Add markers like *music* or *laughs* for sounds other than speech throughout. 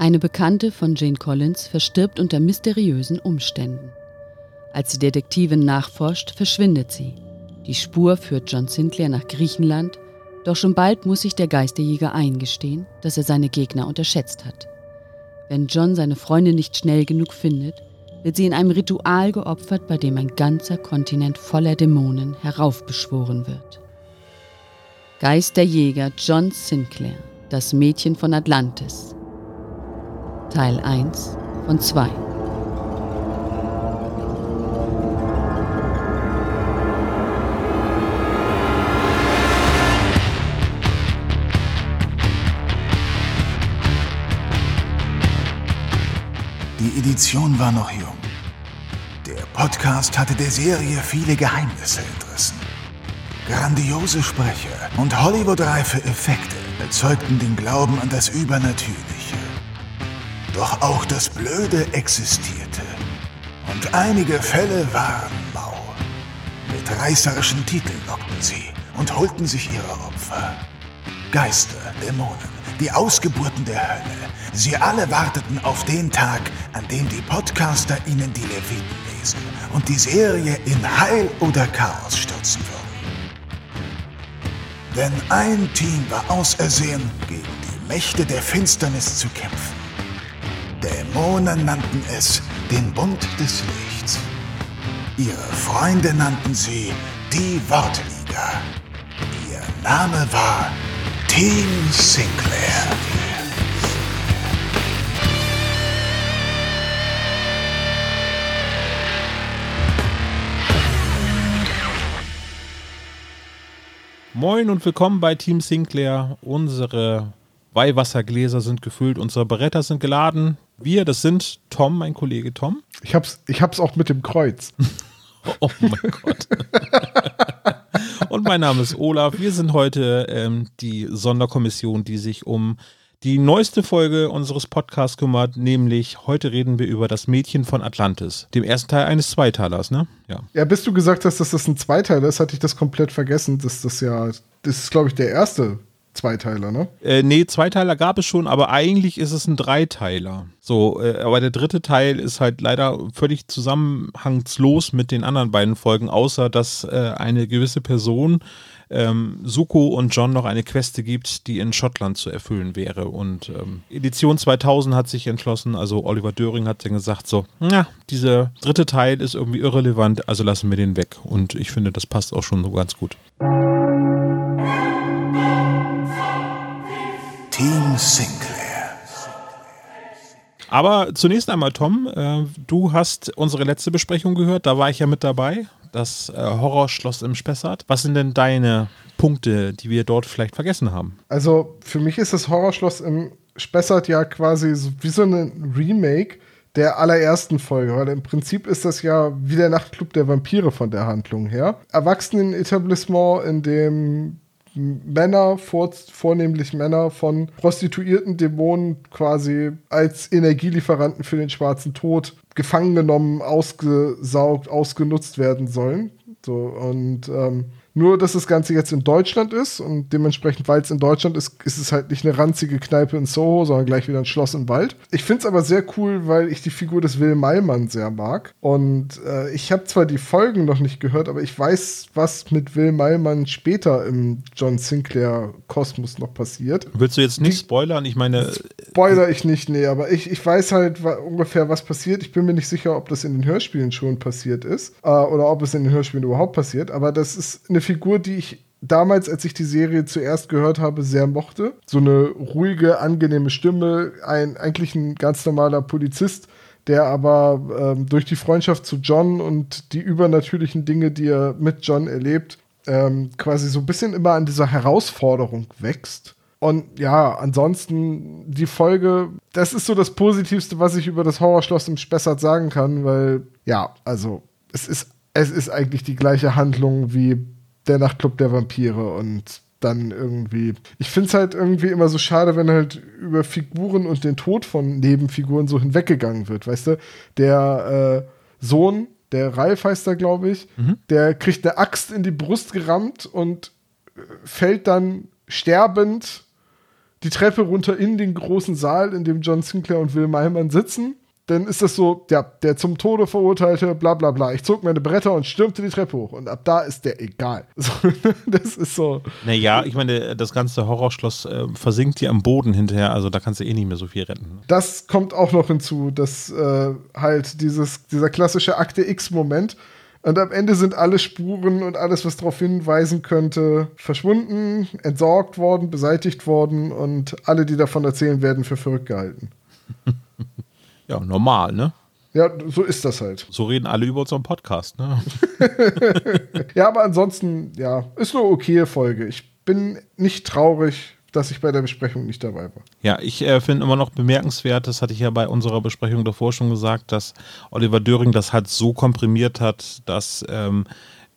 Eine Bekannte von Jane Collins verstirbt unter mysteriösen Umständen. Als die Detektivin nachforscht, verschwindet sie. Die Spur führt John Sinclair nach Griechenland, doch schon bald muss sich der Geisterjäger eingestehen, dass er seine Gegner unterschätzt hat. Wenn John seine Freundin nicht schnell genug findet, wird sie in einem Ritual geopfert, bei dem ein ganzer Kontinent voller Dämonen heraufbeschworen wird. Geisterjäger John Sinclair, das Mädchen von Atlantis, Teil 1 von 2. Die Edition war noch jung. Der Podcast hatte der Serie viele Geheimnisse entrissen. Grandiose Sprecher und Hollywood-reife Effekte erzeugten den Glauben an das Übernatürliche. Doch auch das Blöde existierte. Und einige Fälle waren mau. Mit reißerischen Titeln lockten sie und holten sich ihre Opfer. Geister, Dämonen, die Ausgeburten der Hölle. Sie alle warteten auf den Tag, an dem die Podcaster ihnen die Leviten lesen und die Serie in Heil oder Chaos stürzen würden. Denn ein Team war ausersehen, gegen die Mächte der Finsternis zu kämpfen. Dämonen nannten es den Bund des Lichts. Ihre Freunde nannten sie die Wortliga. Ihr Name war Team Sinclair. Moin und willkommen bei Team Sinclair. Unsere Weihwassergläser sind gefüllt, unsere Beretta sind geladen. Wir, das sind Tom, mein Kollege Tom. Ich hab's, ich hab's auch mit dem Kreuz. *laughs* oh mein Gott. *laughs* und mein Name ist Olaf. Wir sind heute ähm, die Sonderkommission, die sich um die neueste Folge unseres Podcasts kümmert, nämlich heute reden wir über das Mädchen von Atlantis, dem ersten Teil eines Zweiteilers, ne? Ja. Ja, bis du gesagt hast, dass das ein Zweiteiler ist, hatte ich das komplett vergessen, dass das ja, das ist glaube ich der erste Zweiteiler, ne? Äh, nee, Zweiteiler gab es schon, aber eigentlich ist es ein Dreiteiler. So, äh, aber der dritte Teil ist halt leider völlig zusammenhangslos mit den anderen beiden Folgen, außer dass äh, eine gewisse Person ähm, Suko und John noch eine Queste gibt, die in Schottland zu erfüllen wäre. Und ähm, Edition 2000 hat sich entschlossen, also Oliver Döring hat dann gesagt, so, na, dieser dritte Teil ist irgendwie irrelevant, also lassen wir den weg. Und ich finde, das passt auch schon so ganz gut. Team Sinclair. Aber zunächst einmal, Tom, äh, du hast unsere letzte Besprechung gehört, da war ich ja mit dabei, das äh, Horrorschloss im Spessart. Was sind denn deine Punkte, die wir dort vielleicht vergessen haben? Also für mich ist das Horrorschloss im Spessart ja quasi so, wie so ein Remake der allerersten Folge, weil im Prinzip ist das ja wie der Nachtclub der Vampire von der Handlung her. Erwachsenen-Etablissement, in dem Männer, vor, vornehmlich Männer von prostituierten Dämonen quasi als Energielieferanten für den schwarzen Tod gefangen genommen, ausgesaugt, ausgenutzt werden sollen. So, und ähm, nur, dass das Ganze jetzt in Deutschland ist und dementsprechend, weil es in Deutschland ist, ist es halt nicht eine ranzige Kneipe in Soho, sondern gleich wieder ein Schloss im Wald. Ich finde es aber sehr cool, weil ich die Figur des Will Meilmann sehr mag. Und äh, ich habe zwar die Folgen noch nicht gehört, aber ich weiß, was mit Will Meilmann später im John Sinclair Kosmos noch passiert. Willst du jetzt nicht die, spoilern? Ich meine. Spoiler ich nicht, nee, aber ich, ich weiß halt ungefähr, was passiert. Ich bin mir nicht sicher, ob das in den Hörspielen schon passiert ist äh, oder ob es in den Hörspielen überhaupt passiert, aber das ist eine Figur, die ich damals, als ich die Serie zuerst gehört habe, sehr mochte. So eine ruhige, angenehme Stimme, ein eigentlich ein ganz normaler Polizist, der aber ähm, durch die Freundschaft zu John und die übernatürlichen Dinge, die er mit John erlebt, ähm, quasi so ein bisschen immer an dieser Herausforderung wächst. Und ja, ansonsten die Folge, das ist so das Positivste, was ich über das Horrorschloss im Spessart sagen kann, weil ja, also es ist es ist eigentlich die gleiche Handlung wie der Nachtclub der Vampire und dann irgendwie. Ich finde es halt irgendwie immer so schade, wenn halt über Figuren und den Tod von Nebenfiguren so hinweggegangen wird, weißt du? Der äh, Sohn, der Ralf heißt da, glaube ich, mhm. der kriegt eine Axt in die Brust gerammt und äh, fällt dann sterbend die Treppe runter in den großen Saal, in dem John Sinclair und Will Meilmann sitzen dann ist das so, ja, der zum Tode verurteilte, bla bla bla. Ich zog meine Bretter und stürmte die Treppe hoch. Und ab da ist der egal. *laughs* So, das ist so. Naja, ich meine, das ganze Horrorschloss äh, versinkt dir am Boden hinterher, also da kannst du eh nicht mehr so viel retten. Ne? Das kommt auch noch hinzu, dass äh, halt dieses, dieser klassische Akte X-Moment. Und am Ende sind alle Spuren und alles, was darauf hinweisen könnte, verschwunden, entsorgt worden, beseitigt worden und alle, die davon erzählen, werden für verrückt gehalten. *laughs* Ja, normal, ne? Ja, so ist das halt. So reden alle über unseren Podcast, ne? *laughs* ja, aber ansonsten, ja, ist eine okaye Folge. Ich bin nicht traurig, dass ich bei der Besprechung nicht dabei war. Ja, ich äh, finde immer noch bemerkenswert, das hatte ich ja bei unserer Besprechung davor schon gesagt, dass Oliver Döring das halt so komprimiert hat, dass ähm,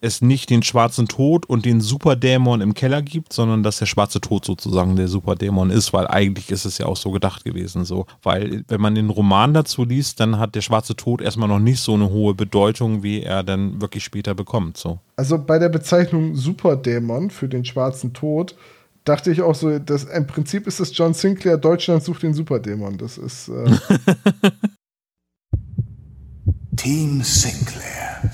es nicht den schwarzen Tod und den Superdämon im Keller gibt, sondern dass der schwarze Tod sozusagen der Superdämon ist, weil eigentlich ist es ja auch so gedacht gewesen, so. Weil, wenn man den Roman dazu liest, dann hat der schwarze Tod erstmal noch nicht so eine hohe Bedeutung, wie er dann wirklich später bekommt, so. Also bei der Bezeichnung Superdämon für den schwarzen Tod dachte ich auch so, dass im Prinzip ist es John Sinclair, Deutschland sucht den Superdämon. Das ist. Äh *laughs* Team Sinclair.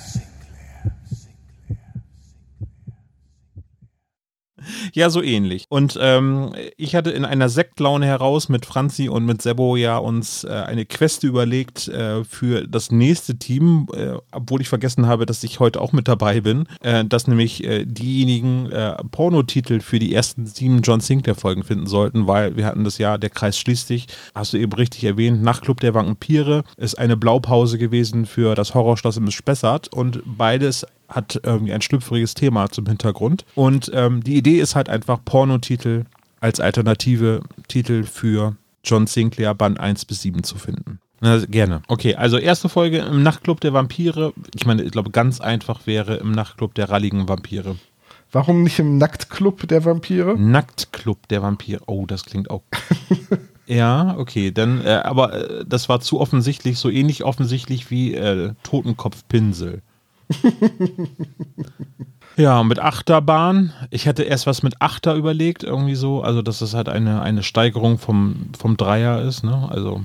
Ja, so ähnlich. Und ähm, ich hatte in einer Sektlaune heraus mit Franzi und mit Sebo ja uns äh, eine Queste überlegt äh, für das nächste Team, äh, obwohl ich vergessen habe, dass ich heute auch mit dabei bin, äh, dass nämlich äh, diejenigen äh, Pornotitel für die ersten sieben John Sinclair-Folgen finden sollten, weil wir hatten das Jahr, der Kreis schließt sich, hast du eben richtig erwähnt, Nachtclub der Vampire ist eine Blaupause gewesen für das Horrorschloss im Spessart und beides hat irgendwie ein schlüpfriges Thema zum Hintergrund. Und ähm, die Idee ist halt einfach Pornotitel als alternative Titel für John Sinclair Band 1 bis 7 zu finden. Na, gerne. Okay, also erste Folge im Nachtclub der Vampire. Ich meine, ich glaube, ganz einfach wäre im Nachtclub der ralligen Vampire. Warum nicht im Nacktclub der Vampire? Nacktclub der Vampire. Oh, das klingt auch. *laughs* ja, okay, dann, äh, aber äh, das war zu offensichtlich, so ähnlich offensichtlich wie äh, Totenkopfpinsel. *laughs* ja, mit Achterbahn. Ich hatte erst was mit Achter überlegt, irgendwie so. Also, dass das halt eine, eine Steigerung vom, vom Dreier ist, ne? Also,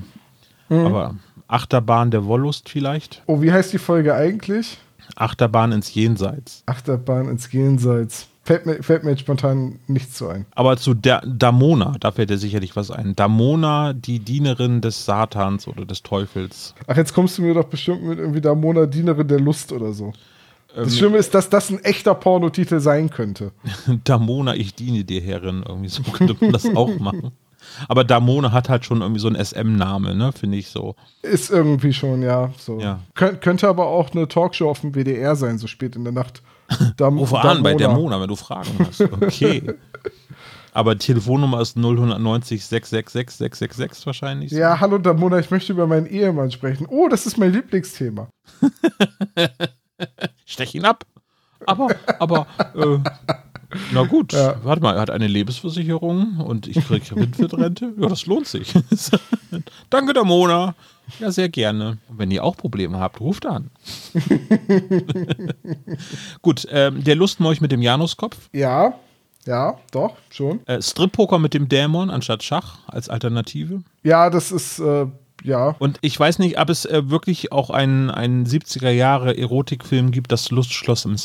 mhm. aber Achterbahn der Wollust vielleicht. Oh, wie heißt die Folge eigentlich? Achterbahn ins Jenseits. Achterbahn ins Jenseits. Fällt mir, fällt mir jetzt spontan nichts zu ein. Aber zu der Damona, da fällt dir sicherlich was ein. Damona, die Dienerin des Satans oder des Teufels. Ach, jetzt kommst du mir doch bestimmt mit irgendwie Damona, Dienerin der Lust oder so. Das ähm, Schlimme ist, dass das ein echter Pornotitel sein könnte. *laughs* Damona, ich diene dir, Herrin. Irgendwie so *laughs* könnte man das auch machen. Aber Damona hat halt schon irgendwie so einen SM-Name, ne? Finde ich so. Ist irgendwie schon, ja. So. ja. Kön könnte aber auch eine Talkshow auf dem WDR sein, so spät in der Nacht. Dam Rufe an bei der Mona, wenn du Fragen hast. Okay. *laughs* Aber die Telefonnummer ist 090 666 666 wahrscheinlich. So. Ja, hallo Damona, ich möchte über meinen Ehemann sprechen. Oh, das ist mein Lieblingsthema. *laughs* Stech ihn ab. Aber, aber, äh, na gut, ja. warte mal, er hat eine Lebensversicherung und ich kriege Windwirtrente. Ja, das lohnt sich. *laughs* Danke, Damona. Ja, sehr gerne. Und wenn ihr auch Probleme habt, ruft an. *laughs* Gut, ähm, der Lustmolch mit dem Januskopf. Ja, ja, doch, schon. Äh, Strip-Poker mit dem Dämon anstatt Schach als Alternative. Ja, das ist, äh, ja. Und ich weiß nicht, ob es äh, wirklich auch einen, einen 70er-Jahre-Erotikfilm gibt, das Lustschloss im,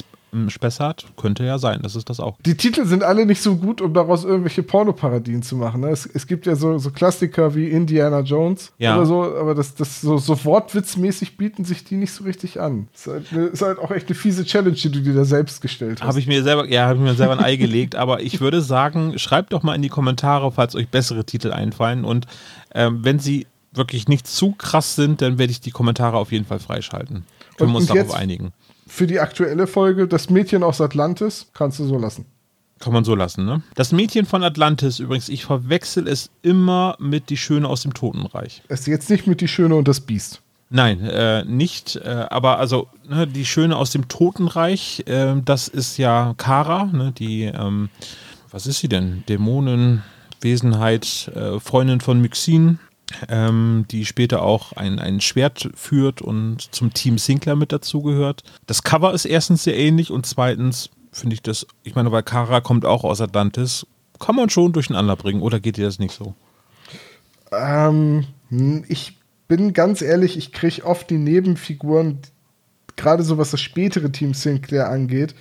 Spessart. Könnte ja sein, das ist das auch. Die Titel sind alle nicht so gut, um daraus irgendwelche Pornoparodien zu machen. Ne? Es, es, gibt ja so, so, Klassiker wie Indiana Jones ja. oder so, aber das, das so, so wortwitzmäßig bieten sich die nicht so richtig an. Ist halt, eine, ist halt auch echt eine fiese Challenge, die du dir da selbst gestellt hast. Habe ich mir selber, ja, habe ich mir selber ein Ei gelegt, aber ich würde sagen, schreibt doch mal in die Kommentare, falls euch bessere Titel einfallen und ähm, wenn sie wirklich nicht zu krass sind, dann werde ich die Kommentare auf jeden Fall freischalten. Können wir uns darauf einigen für die aktuelle Folge, das Mädchen aus Atlantis, kannst du so lassen. Kann man so lassen, ne? Das Mädchen von Atlantis, übrigens, ich verwechsel es immer mit Die Schöne aus dem Totenreich. Es ist jetzt nicht mit Die Schöne und das Biest. Nein, äh, nicht. Äh, aber also ne, die Schöne aus dem Totenreich, äh, das ist ja Kara, ne, die, ähm, was ist sie denn? Dämonenwesenheit, äh, Freundin von Myxin ähm, die später auch ein, ein Schwert führt und zum Team Sinclair mit dazugehört. Das Cover ist erstens sehr ähnlich und zweitens finde ich das, ich meine, weil Kara kommt auch aus Atlantis, kann man schon durcheinander bringen oder geht dir das nicht so? Ähm, ich bin ganz ehrlich, ich kriege oft die Nebenfiguren, gerade so was das spätere Team Sinclair angeht,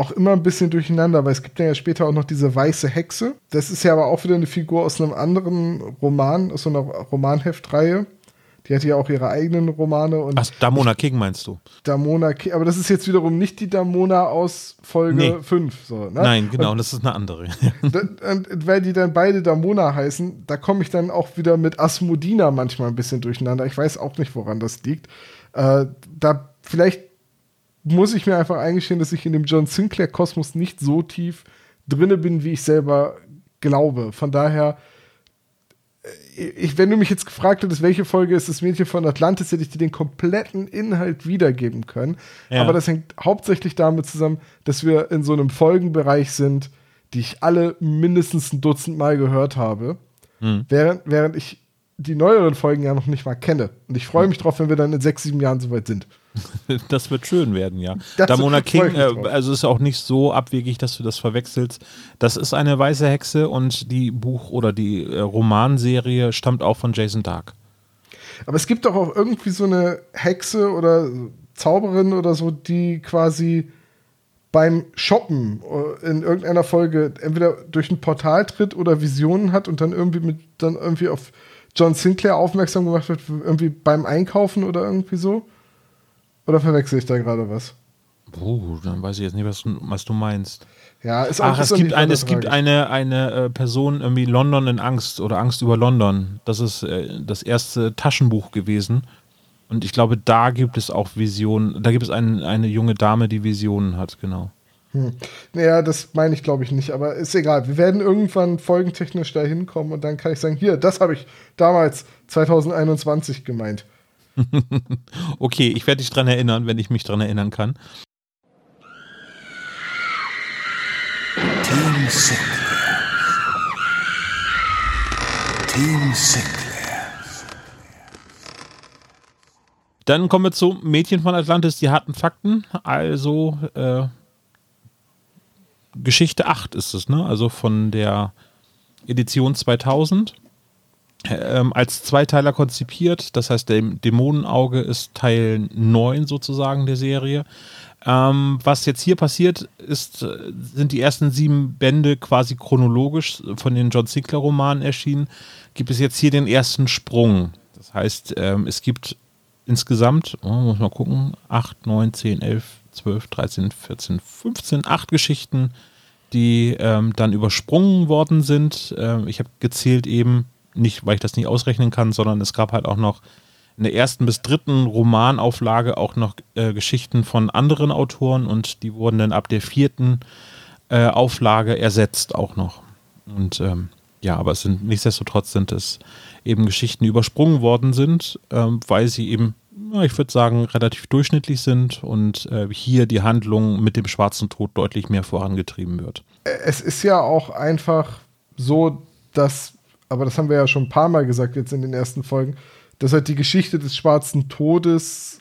auch immer ein bisschen durcheinander, weil es gibt ja später auch noch diese weiße Hexe. Das ist ja aber auch wieder eine Figur aus einem anderen Roman, aus so einer Romanheftreihe. Die hatte ja auch ihre eigenen Romane. Und Ach, Damona King meinst du? Damona King, aber das ist jetzt wiederum nicht die Damona aus Folge nee. 5. So, ne? Nein, genau, und, das ist eine andere. *laughs* und, und, weil die dann beide Damona heißen, da komme ich dann auch wieder mit Asmodina manchmal ein bisschen durcheinander. Ich weiß auch nicht, woran das liegt. Äh, da vielleicht muss ich mir einfach eingestehen, dass ich in dem John Sinclair-Kosmos nicht so tief drinne bin, wie ich selber glaube. Von daher, äh, ich, wenn du mich jetzt gefragt hättest, welche Folge ist das Mädchen von Atlantis, hätte ich dir den kompletten Inhalt wiedergeben können. Ja. Aber das hängt hauptsächlich damit zusammen, dass wir in so einem Folgenbereich sind, die ich alle mindestens ein Dutzend Mal gehört habe. Mhm. Während, während ich die neueren Folgen ja noch nicht mal kenne. Und ich freue mich drauf, wenn wir dann in sechs, sieben Jahren soweit sind. *laughs* Das wird schön werden, ja. Das Damona *laughs* King, äh, also ist auch nicht so abwegig, dass du das verwechselst. Das ist eine weiße Hexe und die Buch- oder die äh, Romanserie stammt auch von Jason Dark. Aber es gibt doch auch irgendwie so eine Hexe oder Zauberin oder so, die quasi beim Shoppen äh, in irgendeiner Folge entweder durch ein Portal tritt oder Visionen hat und dann irgendwie mit dann irgendwie auf John Sinclair aufmerksam gemacht wird, irgendwie beim Einkaufen oder irgendwie so. Oder verwechsel ich da gerade was? Oh, dann weiß ich jetzt nicht, was, was du meinst. Ja, ist auch Ach, es gibt, eine, es gibt eine, eine äh, Person, irgendwie London in Angst oder Angst über London. Das ist äh, das erste Taschenbuch gewesen. Und ich glaube, da gibt es auch Visionen. Da gibt es ein, eine junge Dame, die Visionen hat, genau. Hm. Naja, das meine ich, glaube ich, nicht. Aber ist egal. Wir werden irgendwann folgentechnisch da hinkommen und dann kann ich sagen: Hier, das habe ich damals 2021 gemeint. *laughs* okay, ich werde dich dran erinnern, wenn ich mich dran erinnern kann. Team Sinclair. Team Sinclair. Dann kommen wir zu Mädchen von Atlantis, die harten Fakten. Also äh, Geschichte 8 ist es, ne? Also von der Edition 2000 ähm, als Zweiteiler konzipiert. Das heißt, der Dämonenauge ist Teil 9 sozusagen der Serie. Ähm, was jetzt hier passiert, ist, äh, sind die ersten sieben Bände quasi chronologisch von den John Sinclair-Romanen erschienen. Gibt es jetzt hier den ersten Sprung. Das heißt, ähm, es gibt insgesamt, oh, muss mal gucken, 8, 9, 10, 11, 12, 13, 14, 15, 8 Geschichten, die ähm, dann übersprungen worden sind. Ähm, ich habe gezählt eben nicht, weil ich das nicht ausrechnen kann, sondern es gab halt auch noch in der ersten bis dritten Romanauflage auch noch äh, Geschichten von anderen Autoren und die wurden dann ab der vierten äh, Auflage ersetzt auch noch. Und ähm, ja, aber es sind nichtsdestotrotz sind es eben Geschichten, die übersprungen worden sind, ähm, weil sie eben, ja, ich würde sagen, relativ durchschnittlich sind und äh, hier die Handlung mit dem schwarzen Tod deutlich mehr vorangetrieben wird. Es ist ja auch einfach so, dass aber das haben wir ja schon ein paar Mal gesagt jetzt in den ersten Folgen, dass halt die Geschichte des Schwarzen Todes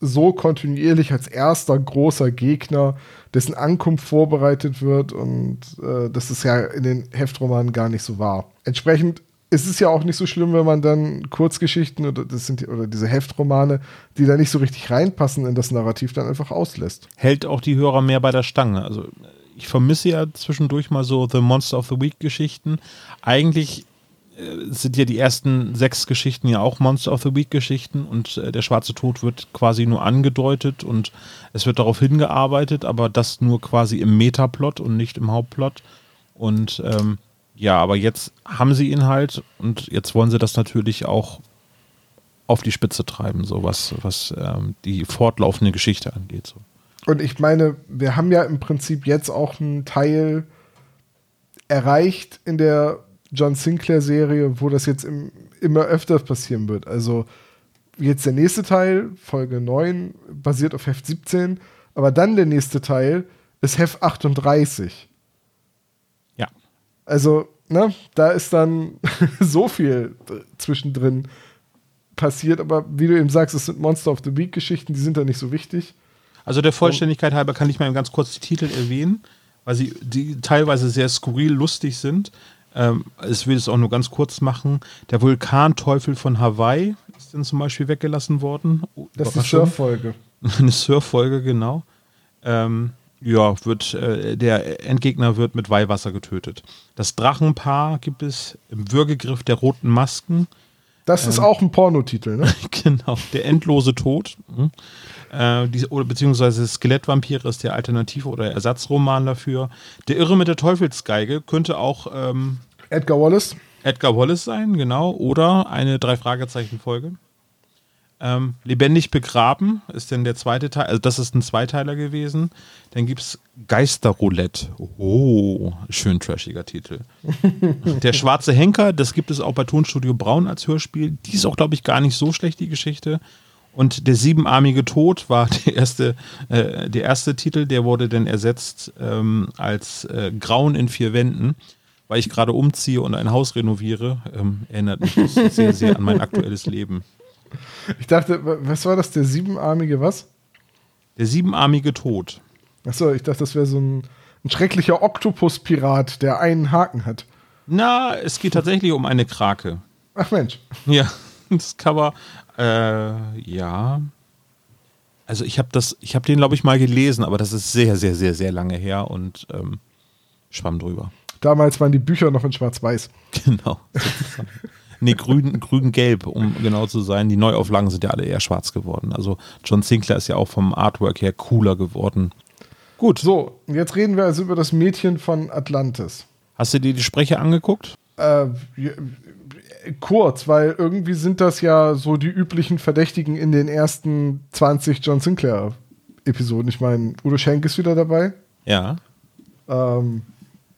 so kontinuierlich als erster großer Gegner, dessen Ankunft vorbereitet wird und äh, das ist ja in den Heftromanen gar nicht so wahr. Entsprechend ist es ja auch nicht so schlimm, wenn man dann Kurzgeschichten oder das sind oder diese Heftromane, die da nicht so richtig reinpassen in das Narrativ, dann einfach auslässt. Hält auch die Hörer mehr bei der Stange. Also ich vermisse ja zwischendurch mal so The Monster of the Week Geschichten. Eigentlich sind ja die ersten sechs Geschichten ja auch Monster of the Week Geschichten und äh, der schwarze Tod wird quasi nur angedeutet und es wird darauf hingearbeitet, aber das nur quasi im Metaplot und nicht im Hauptplot. Und ähm, ja, aber jetzt haben sie ihn halt und jetzt wollen sie das natürlich auch auf die Spitze treiben, so was, was ähm, die fortlaufende Geschichte angeht. So. Und ich meine, wir haben ja im Prinzip jetzt auch einen Teil erreicht in der John Sinclair-Serie, wo das jetzt im, immer öfter passieren wird. Also jetzt der nächste Teil, Folge 9, basiert auf Heft 17, aber dann der nächste Teil ist Heft 38. Ja. Also, ne, da ist dann *laughs* so viel zwischendrin passiert, aber wie du eben sagst, es sind Monster of the Week Geschichten, die sind da nicht so wichtig. Also der Vollständigkeit halber kann ich mal ganz kurz die Titel erwähnen. weil sie die teilweise sehr skurril lustig sind. Ähm, ich will es auch nur ganz kurz machen. Der Vulkanteufel von Hawaii ist dann zum Beispiel weggelassen worden. Das ist die Surf-Folge. *laughs* Eine Surf-Folge, genau. Ähm, ja, wird, äh, der Endgegner wird mit Weihwasser getötet. Das Drachenpaar gibt es im Würgegriff der roten Masken. Das ist ähm, auch ein Pornotitel, ne? *laughs* genau, der endlose Tod. Äh, die, oder beziehungsweise Skelettvampire ist der Alternative oder Ersatzroman dafür. Der Irre mit der Teufelsgeige könnte auch ähm, Edgar Wallace. Edgar Wallace sein, genau. Oder eine Drei-Fragezeichen-Folge. Ähm, Lebendig begraben ist denn der zweite Teil, also das ist ein Zweiteiler gewesen. Dann gibt es Geisterroulette. Oh, schön trashiger Titel. *laughs* der schwarze Henker, das gibt es auch bei Tonstudio Braun als Hörspiel. Die ist auch, glaube ich, gar nicht so schlecht, die Geschichte. Und der siebenarmige Tod war *laughs* der erste, äh, der erste Titel, der wurde dann ersetzt ähm, als äh, Grauen in vier Wänden weil ich gerade umziehe und ein Haus renoviere, ähm, erinnert mich das sehr, sehr an mein aktuelles Leben. Ich dachte, was war das, der siebenarmige was? Der siebenarmige Tod. Achso, ich dachte, das wäre so ein, ein schrecklicher Oktopus-Pirat, der einen Haken hat. Na, es geht tatsächlich um eine Krake. Ach Mensch. Ja, *laughs* das Cover, äh, ja. Also ich habe das, ich habe den, glaube ich, mal gelesen, aber das ist sehr, sehr, sehr, sehr lange her und ähm, schwamm drüber. Damals waren die Bücher noch in Schwarz-Weiß. *laughs* Genau. nee, grün, grün-gelb, um genau zu sein. Die Neuauflagen sind ja alle eher schwarz geworden. Also John Sinclair ist ja auch vom Artwork her cooler geworden. Gut. So, jetzt reden wir also über das Mädchen von Atlantis. Hast du dir die Sprecher angeguckt? Äh, kurz, weil irgendwie sind das ja so die üblichen Verdächtigen in den ersten 20 John Sinclair-Episoden. Ich meine, Udo Schenk ist wieder dabei. Ja. Ähm,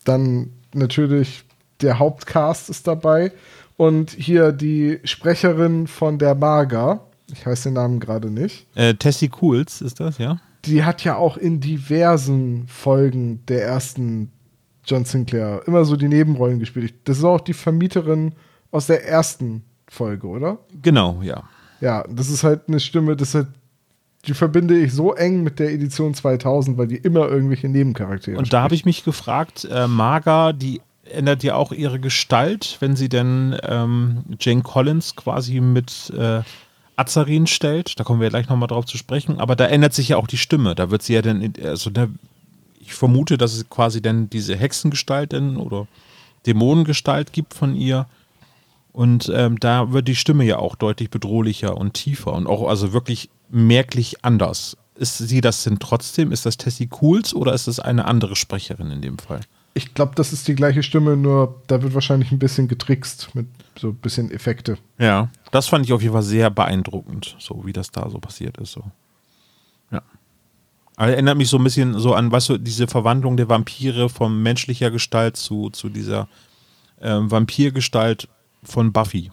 dann natürlich der Hauptcast ist dabei. Und hier die Sprecherin von der Marga, ich weiß den Namen gerade nicht. Äh, Tessie Cools ist das, ja? Die hat ja auch in diversen Folgen der ersten John Sinclair immer so die Nebenrollen gespielt. Das ist auch die Vermieterin aus der ersten Folge, oder? Genau, ja. Ja, das ist halt eine Stimme, das halt die verbinde ich so eng mit der Edition 2000, weil die immer irgendwelche Nebencharaktere Und da habe ich mich gefragt, äh, Marga, die ändert ja auch ihre Gestalt, wenn sie denn ähm, Jane Collins quasi mit äh, Azarin stellt. Da kommen wir ja gleich nochmal drauf zu sprechen. Aber da ändert sich ja auch die Stimme. Da wird sie ja dann, also ne, ich vermute, dass es quasi dann diese Hexengestalt denn, oder Dämonengestalt gibt von ihr. Und ähm, da wird die Stimme ja auch deutlich bedrohlicher und tiefer und auch also wirklich merklich anders. Ist sie das denn trotzdem? Ist das Tessie Cools oder ist das eine andere Sprecherin in dem Fall? Ich glaube, das ist die gleiche Stimme, nur da wird wahrscheinlich ein bisschen getrickst mit so ein bisschen Effekte. Ja, das fand ich auf jeden Fall sehr beeindruckend, so wie das da so passiert ist. So. Ja. Aber erinnert mich so ein bisschen so an, weißt du, diese Verwandlung der Vampire von menschlicher Gestalt zu, zu dieser ähm, Vampirgestalt von Buffy.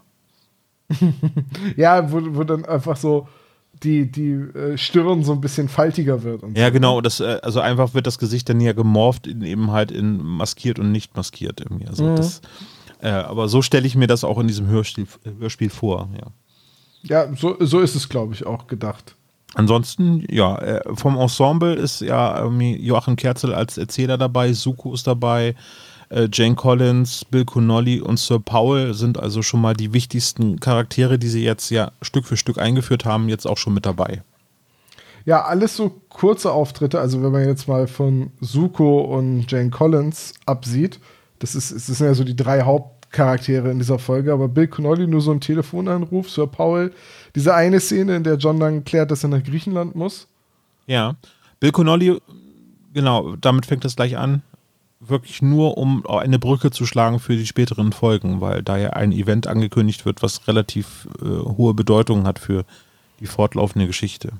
*laughs* ja, wo, wo dann einfach so die, die äh, Stirn so ein bisschen faltiger wird. ja, so. genau. Das, äh, also einfach wird das Gesicht dann ja gemorpht, in, eben halt in maskiert und nicht maskiert irgendwie. Also mhm. das, äh, aber so stelle ich mir das auch in diesem Hörspiel, Hörspiel vor, ja. Ja, so, so ist es, glaube ich, auch gedacht. Ansonsten, ja, äh, vom Ensemble ist ja Joachim Kerzel als Erzähler dabei, Suko ist dabei, Jane Collins, Bill Connolly und Sir Paul sind also schon mal die wichtigsten Charaktere, die sie jetzt ja Stück für Stück eingeführt haben, jetzt auch schon mit dabei. Ja, alles so kurze Auftritte. Also wenn man jetzt mal von Suko und Jane Collins absieht, das, ist, das sind ja so die drei Hauptcharaktere in dieser Folge, aber Bill Connolly nur so ein Telefonanruf, Sir Paul, diese eine Szene, in der John dann klärt, dass er nach Griechenland muss. Ja, Bill Connolly, genau, damit fängt das gleich an wirklich nur, um eine Brücke zu schlagen für die späteren Folgen, weil da ja ein Event angekündigt wird, was relativ äh, hohe Bedeutung hat für die fortlaufende Geschichte.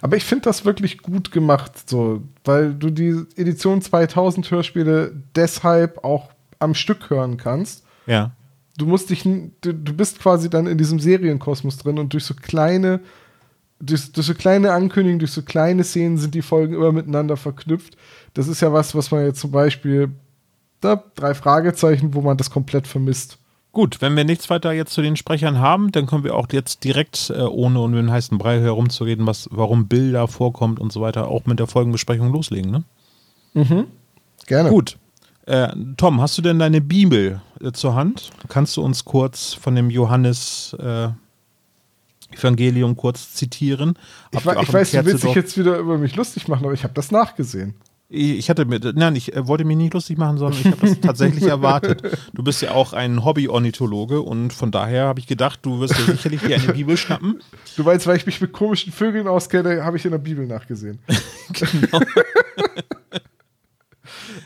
Aber ich finde das wirklich gut gemacht, so, weil du die Edition 2000 Hörspiele deshalb auch am Stück hören kannst. Ja. Du musst dich, du, du bist quasi dann in diesem Serienkosmos drin und durch so kleine, durch, durch so kleine Ankündigungen, durch so kleine Szenen sind die Folgen immer miteinander verknüpft das ist ja was, was man jetzt zum Beispiel, da, drei Fragezeichen, wo man das komplett vermisst. Gut, wenn wir nichts weiter jetzt zu den Sprechern haben, dann können wir auch jetzt direkt, äh, ohne um den heißen Brei herumzureden, was, warum Bill da vorkommt und so weiter, auch mit der Folgenbesprechung loslegen, ne? Mhm. Gerne. Gut. Äh, Tom, hast du denn deine Bibel äh, zur Hand? Kannst du uns kurz von dem Johannes äh, Evangelium kurz zitieren? Ich, ich weiß, du willst dich jetzt wieder über mich lustig machen, aber ich habe das nachgesehen. Ich hatte mir, nein, ich äh, wollte mich nicht lustig machen, sondern ich habe das tatsächlich *laughs* erwartet. Du bist ja auch ein Hobby-Ornithologe und von daher habe ich gedacht, du wirst dir sicherlich dir eine Bibel schnappen. Du meinst, weil ich mich mit komischen Vögeln auskenne, habe ich in der Bibel nachgesehen. *laughs* genau. *laughs*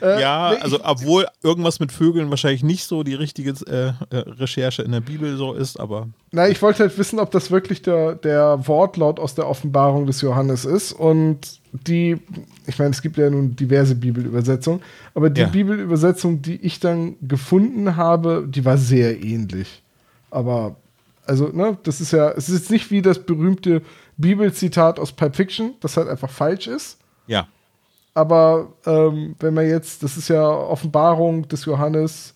Äh, ja, nee, also obwohl irgendwas mit Vögeln wahrscheinlich nicht so die richtige äh, äh, Recherche in der Bibel so ist, aber. Nein, ich wollte halt wissen, ob das wirklich der, der Wortlaut aus der Offenbarung des Johannes ist. Und die, ich meine, es gibt ja nun diverse Bibelübersetzungen, aber die ja. Bibelübersetzung, die ich dann gefunden habe, die war sehr ähnlich. Aber, also, ne, das ist ja, es ist jetzt nicht wie das berühmte Bibelzitat aus Pulp Fiction, das halt einfach falsch ist. Ja. Aber ähm, wenn man jetzt, das ist ja Offenbarung des Johannes,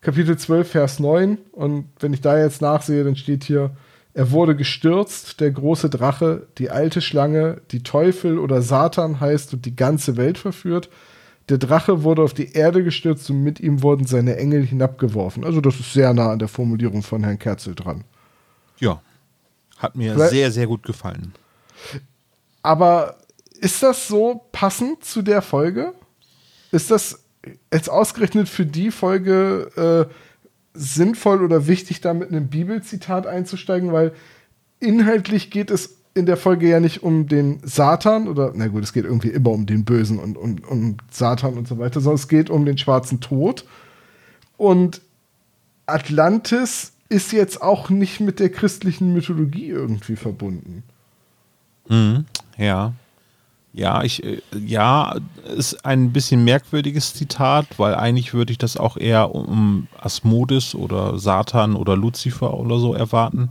Kapitel 12, Vers 9. Und wenn ich da jetzt nachsehe, dann steht hier, er wurde gestürzt, der große Drache, die alte Schlange, die Teufel oder Satan heißt und die ganze Welt verführt. Der Drache wurde auf die Erde gestürzt und mit ihm wurden seine Engel hinabgeworfen. Also das ist sehr nah an der Formulierung von Herrn Kerzel dran. Ja, hat mir Vielleicht, sehr, sehr gut gefallen. Aber ist das so passend zu der Folge? Ist das jetzt ausgerechnet für die Folge äh, sinnvoll oder wichtig, da mit einem Bibelzitat einzusteigen? Weil inhaltlich geht es in der Folge ja nicht um den Satan oder, na gut, es geht irgendwie immer um den Bösen und um, um Satan und so weiter, sondern es geht um den schwarzen Tod. Und Atlantis ist jetzt auch nicht mit der christlichen Mythologie irgendwie verbunden. Mhm, ja. Ja, ich, äh, ja, ist ein bisschen merkwürdiges Zitat, weil eigentlich würde ich das auch eher um Asmodis oder Satan oder Luzifer oder so erwarten.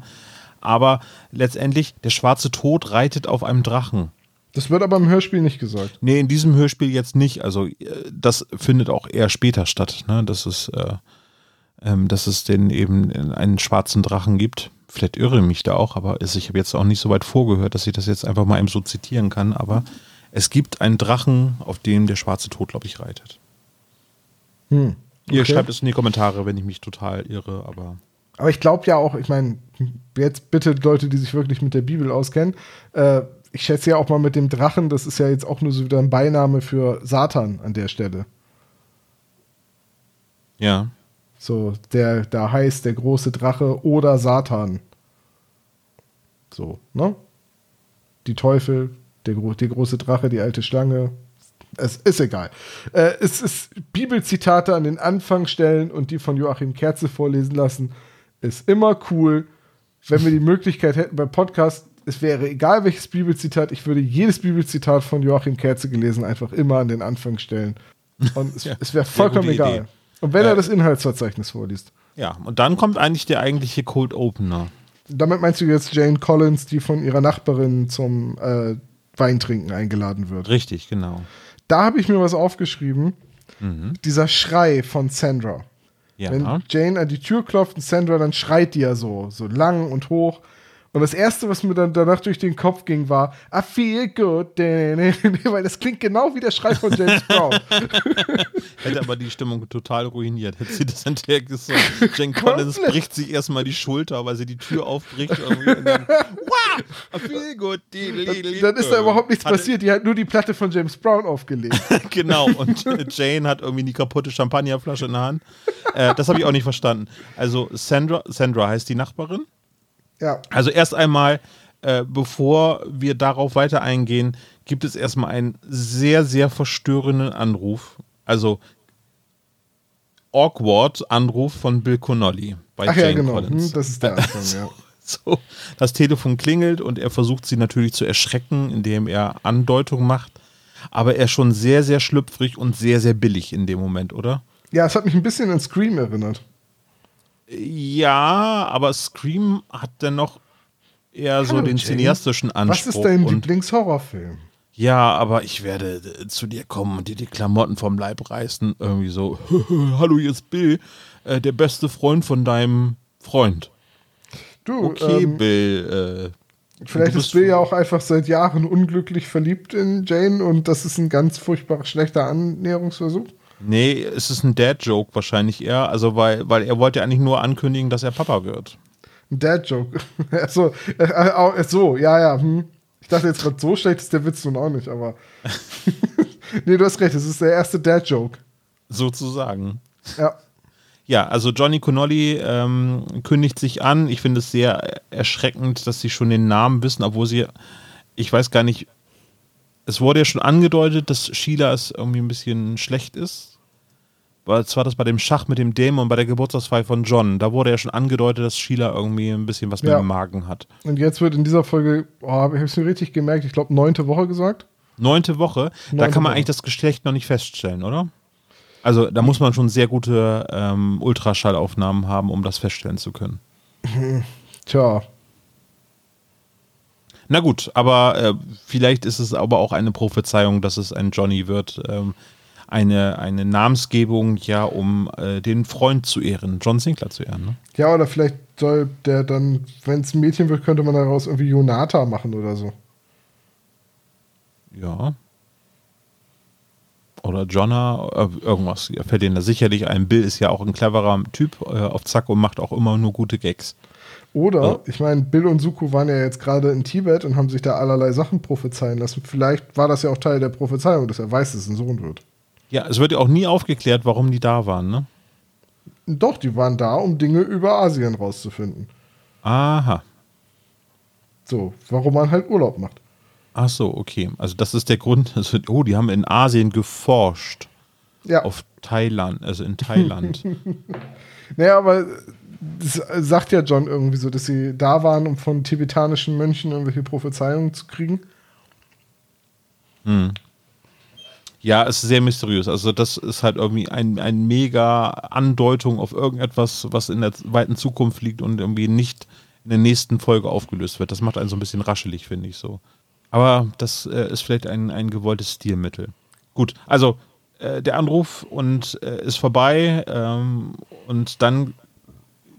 Aber letztendlich, der schwarze Tod reitet auf einem Drachen. Das wird aber im Hörspiel nicht gesagt. Nee, in diesem Hörspiel jetzt nicht. Also, äh, das findet auch eher später statt, ne? dass, es, äh, ähm, dass es den eben einen schwarzen Drachen gibt. Vielleicht irre ich mich da auch, aber ich habe jetzt auch nicht so weit vorgehört, dass ich das jetzt einfach mal eben so zitieren kann. Aber es gibt einen Drachen, auf dem der schwarze Tod, glaube ich, reitet. Hm, okay. Ihr schreibt es in die Kommentare, wenn ich mich total irre, aber. Aber ich glaube ja auch, ich meine, jetzt bitte Leute, die sich wirklich mit der Bibel auskennen, äh, ich schätze ja auch mal mit dem Drachen, das ist ja jetzt auch nur so wieder ein Beiname für Satan an der Stelle. Ja. So, der da heißt der große Drache oder Satan. So, ne? Die Teufel, der, der große Drache, die alte Schlange. Es ist egal. Äh, es ist Bibelzitate an den Anfang stellen und die von Joachim Kerze vorlesen lassen. Ist immer cool. Wenn wir die Möglichkeit hätten beim Podcast, es wäre egal welches Bibelzitat, ich würde jedes Bibelzitat von Joachim Kerze gelesen einfach immer an den Anfang stellen. Und es, *laughs* ja, es wäre vollkommen egal. Idee. Und wenn äh, er das Inhaltsverzeichnis vorliest. Ja, und dann kommt eigentlich der eigentliche Cold Opener. Damit meinst du jetzt Jane Collins, die von ihrer Nachbarin zum äh, Weintrinken eingeladen wird. Richtig, genau. Da habe ich mir was aufgeschrieben. Mhm. Dieser Schrei von Sandra. Ja. Wenn Jane an die Tür klopft und Sandra, dann schreit die ja so, so lang und hoch. Und das erste, was mir dann danach durch den Kopf ging, war I feel good, *laughs* weil das klingt genau wie der Schrei von James Brown. *laughs* Hätte aber die Stimmung total ruiniert. Hätte sie das hinterher gesagt. Jane Collins bricht sich erstmal die Schulter, weil sie die Tür aufbricht. Und dann, wow, I feel good. Dann, dann ist da überhaupt nichts passiert. Die hat nur die Platte von James Brown aufgelegt. *laughs* genau. Und Jane hat irgendwie die kaputte Champagnerflasche in der Hand. Äh, das habe ich auch nicht verstanden. Also Sandra, Sandra heißt die Nachbarin. Ja. Also erst einmal, äh, bevor wir darauf weiter eingehen, gibt es erstmal einen sehr, sehr verstörenden Anruf. Also awkward Anruf von Bill Connolly bei Ach Jane ja, genau. Collins. Hm, das ist der Anfang, *laughs* ja. So, das Telefon klingelt und er versucht sie natürlich zu erschrecken, indem er Andeutung macht. Aber er ist schon sehr, sehr schlüpfrig und sehr, sehr billig in dem Moment, oder? Ja, es hat mich ein bisschen an Scream erinnert. Ja, aber Scream hat dennoch eher Hallo, so den Jane. cineastischen Anspruch. Was ist dein Lieblingshorrorfilm? Ja, aber ich werde äh, zu dir kommen und dir die Klamotten vom Leib reißen. Irgendwie so, *laughs* hallo, hier ist Bill, äh, der beste Freund von deinem Freund. Du, okay, ähm, Bill. Äh, vielleicht ist Bill ja auch einfach seit Jahren unglücklich verliebt in Jane und das ist ein ganz furchtbar schlechter Annäherungsversuch. Nee, es ist ein Dad-Joke wahrscheinlich eher. Also, weil, weil er wollte eigentlich nur ankündigen, dass er Papa wird. Ein Dad-Joke. *laughs* so, äh, äh, so, ja, ja. Hm. Ich dachte jetzt gerade, so schlecht ist der Witz nun auch nicht, aber. *laughs* nee, du hast recht, es ist der erste Dad-Joke. Sozusagen. Ja. Ja, also Johnny Connolly ähm, kündigt sich an. Ich finde es sehr erschreckend, dass sie schon den Namen wissen, obwohl sie, ich weiß gar nicht, es wurde ja schon angedeutet, dass Sheila es irgendwie ein bisschen schlecht ist. Weil zwar das bei dem Schach mit dem Dämon bei der Geburtstagsfeier von John. Da wurde ja schon angedeutet, dass Sheila irgendwie ein bisschen was ja. mit dem Magen hat. Und jetzt wird in dieser Folge, oh, habe ich es mir richtig gemerkt, ich glaube, neunte Woche gesagt. Neunte Woche? Neunte da kann man Woche. eigentlich das Geschlecht noch nicht feststellen, oder? Also da muss man schon sehr gute ähm, Ultraschallaufnahmen haben, um das feststellen zu können. *laughs* Tja. Na gut, aber äh, vielleicht ist es aber auch eine Prophezeiung, dass es ein Johnny wird. Ähm, eine, eine Namensgebung, ja, um äh, den Freund zu ehren, John Sinclair zu ehren. Ne? Ja, oder vielleicht soll der dann, wenn es ein Mädchen wird, könnte man daraus irgendwie Jonata machen oder so. Ja. Oder Jonna, äh, irgendwas. Ja, fällt denen da sicherlich ein. Bill ist ja auch ein cleverer Typ äh, auf Zack und macht auch immer nur gute Gags. Oder, ja. ich meine, Bill und Suku waren ja jetzt gerade in Tibet und haben sich da allerlei Sachen prophezeien lassen. Vielleicht war das ja auch Teil der Prophezeiung, dass er weiß, dass es ein Sohn wird. Ja, es wird ja auch nie aufgeklärt, warum die da waren, ne? Doch, die waren da, um Dinge über Asien rauszufinden. Aha. So, warum man halt Urlaub macht. Ach so, okay. Also das ist der Grund. *laughs* Also, oh, die haben in Asien geforscht. Ja. Auf Thailand, also in Thailand. *laughs* naja, aber das sagt ja John irgendwie so, dass sie da waren, um von tibetanischen Mönchen irgendwelche Prophezeiungen zu kriegen. Hm. Ja, es ist sehr mysteriös. Also das ist halt irgendwie ein, ein mega Andeutung auf irgendetwas, was in der weiten Zukunft liegt und irgendwie nicht in der nächsten Folge aufgelöst wird. Das macht einen so ein bisschen raschelig, finde ich so. Aber das äh, ist vielleicht ein, ein gewolltes Stilmittel. Gut, also äh, der Anruf und äh, ist vorbei ähm, und dann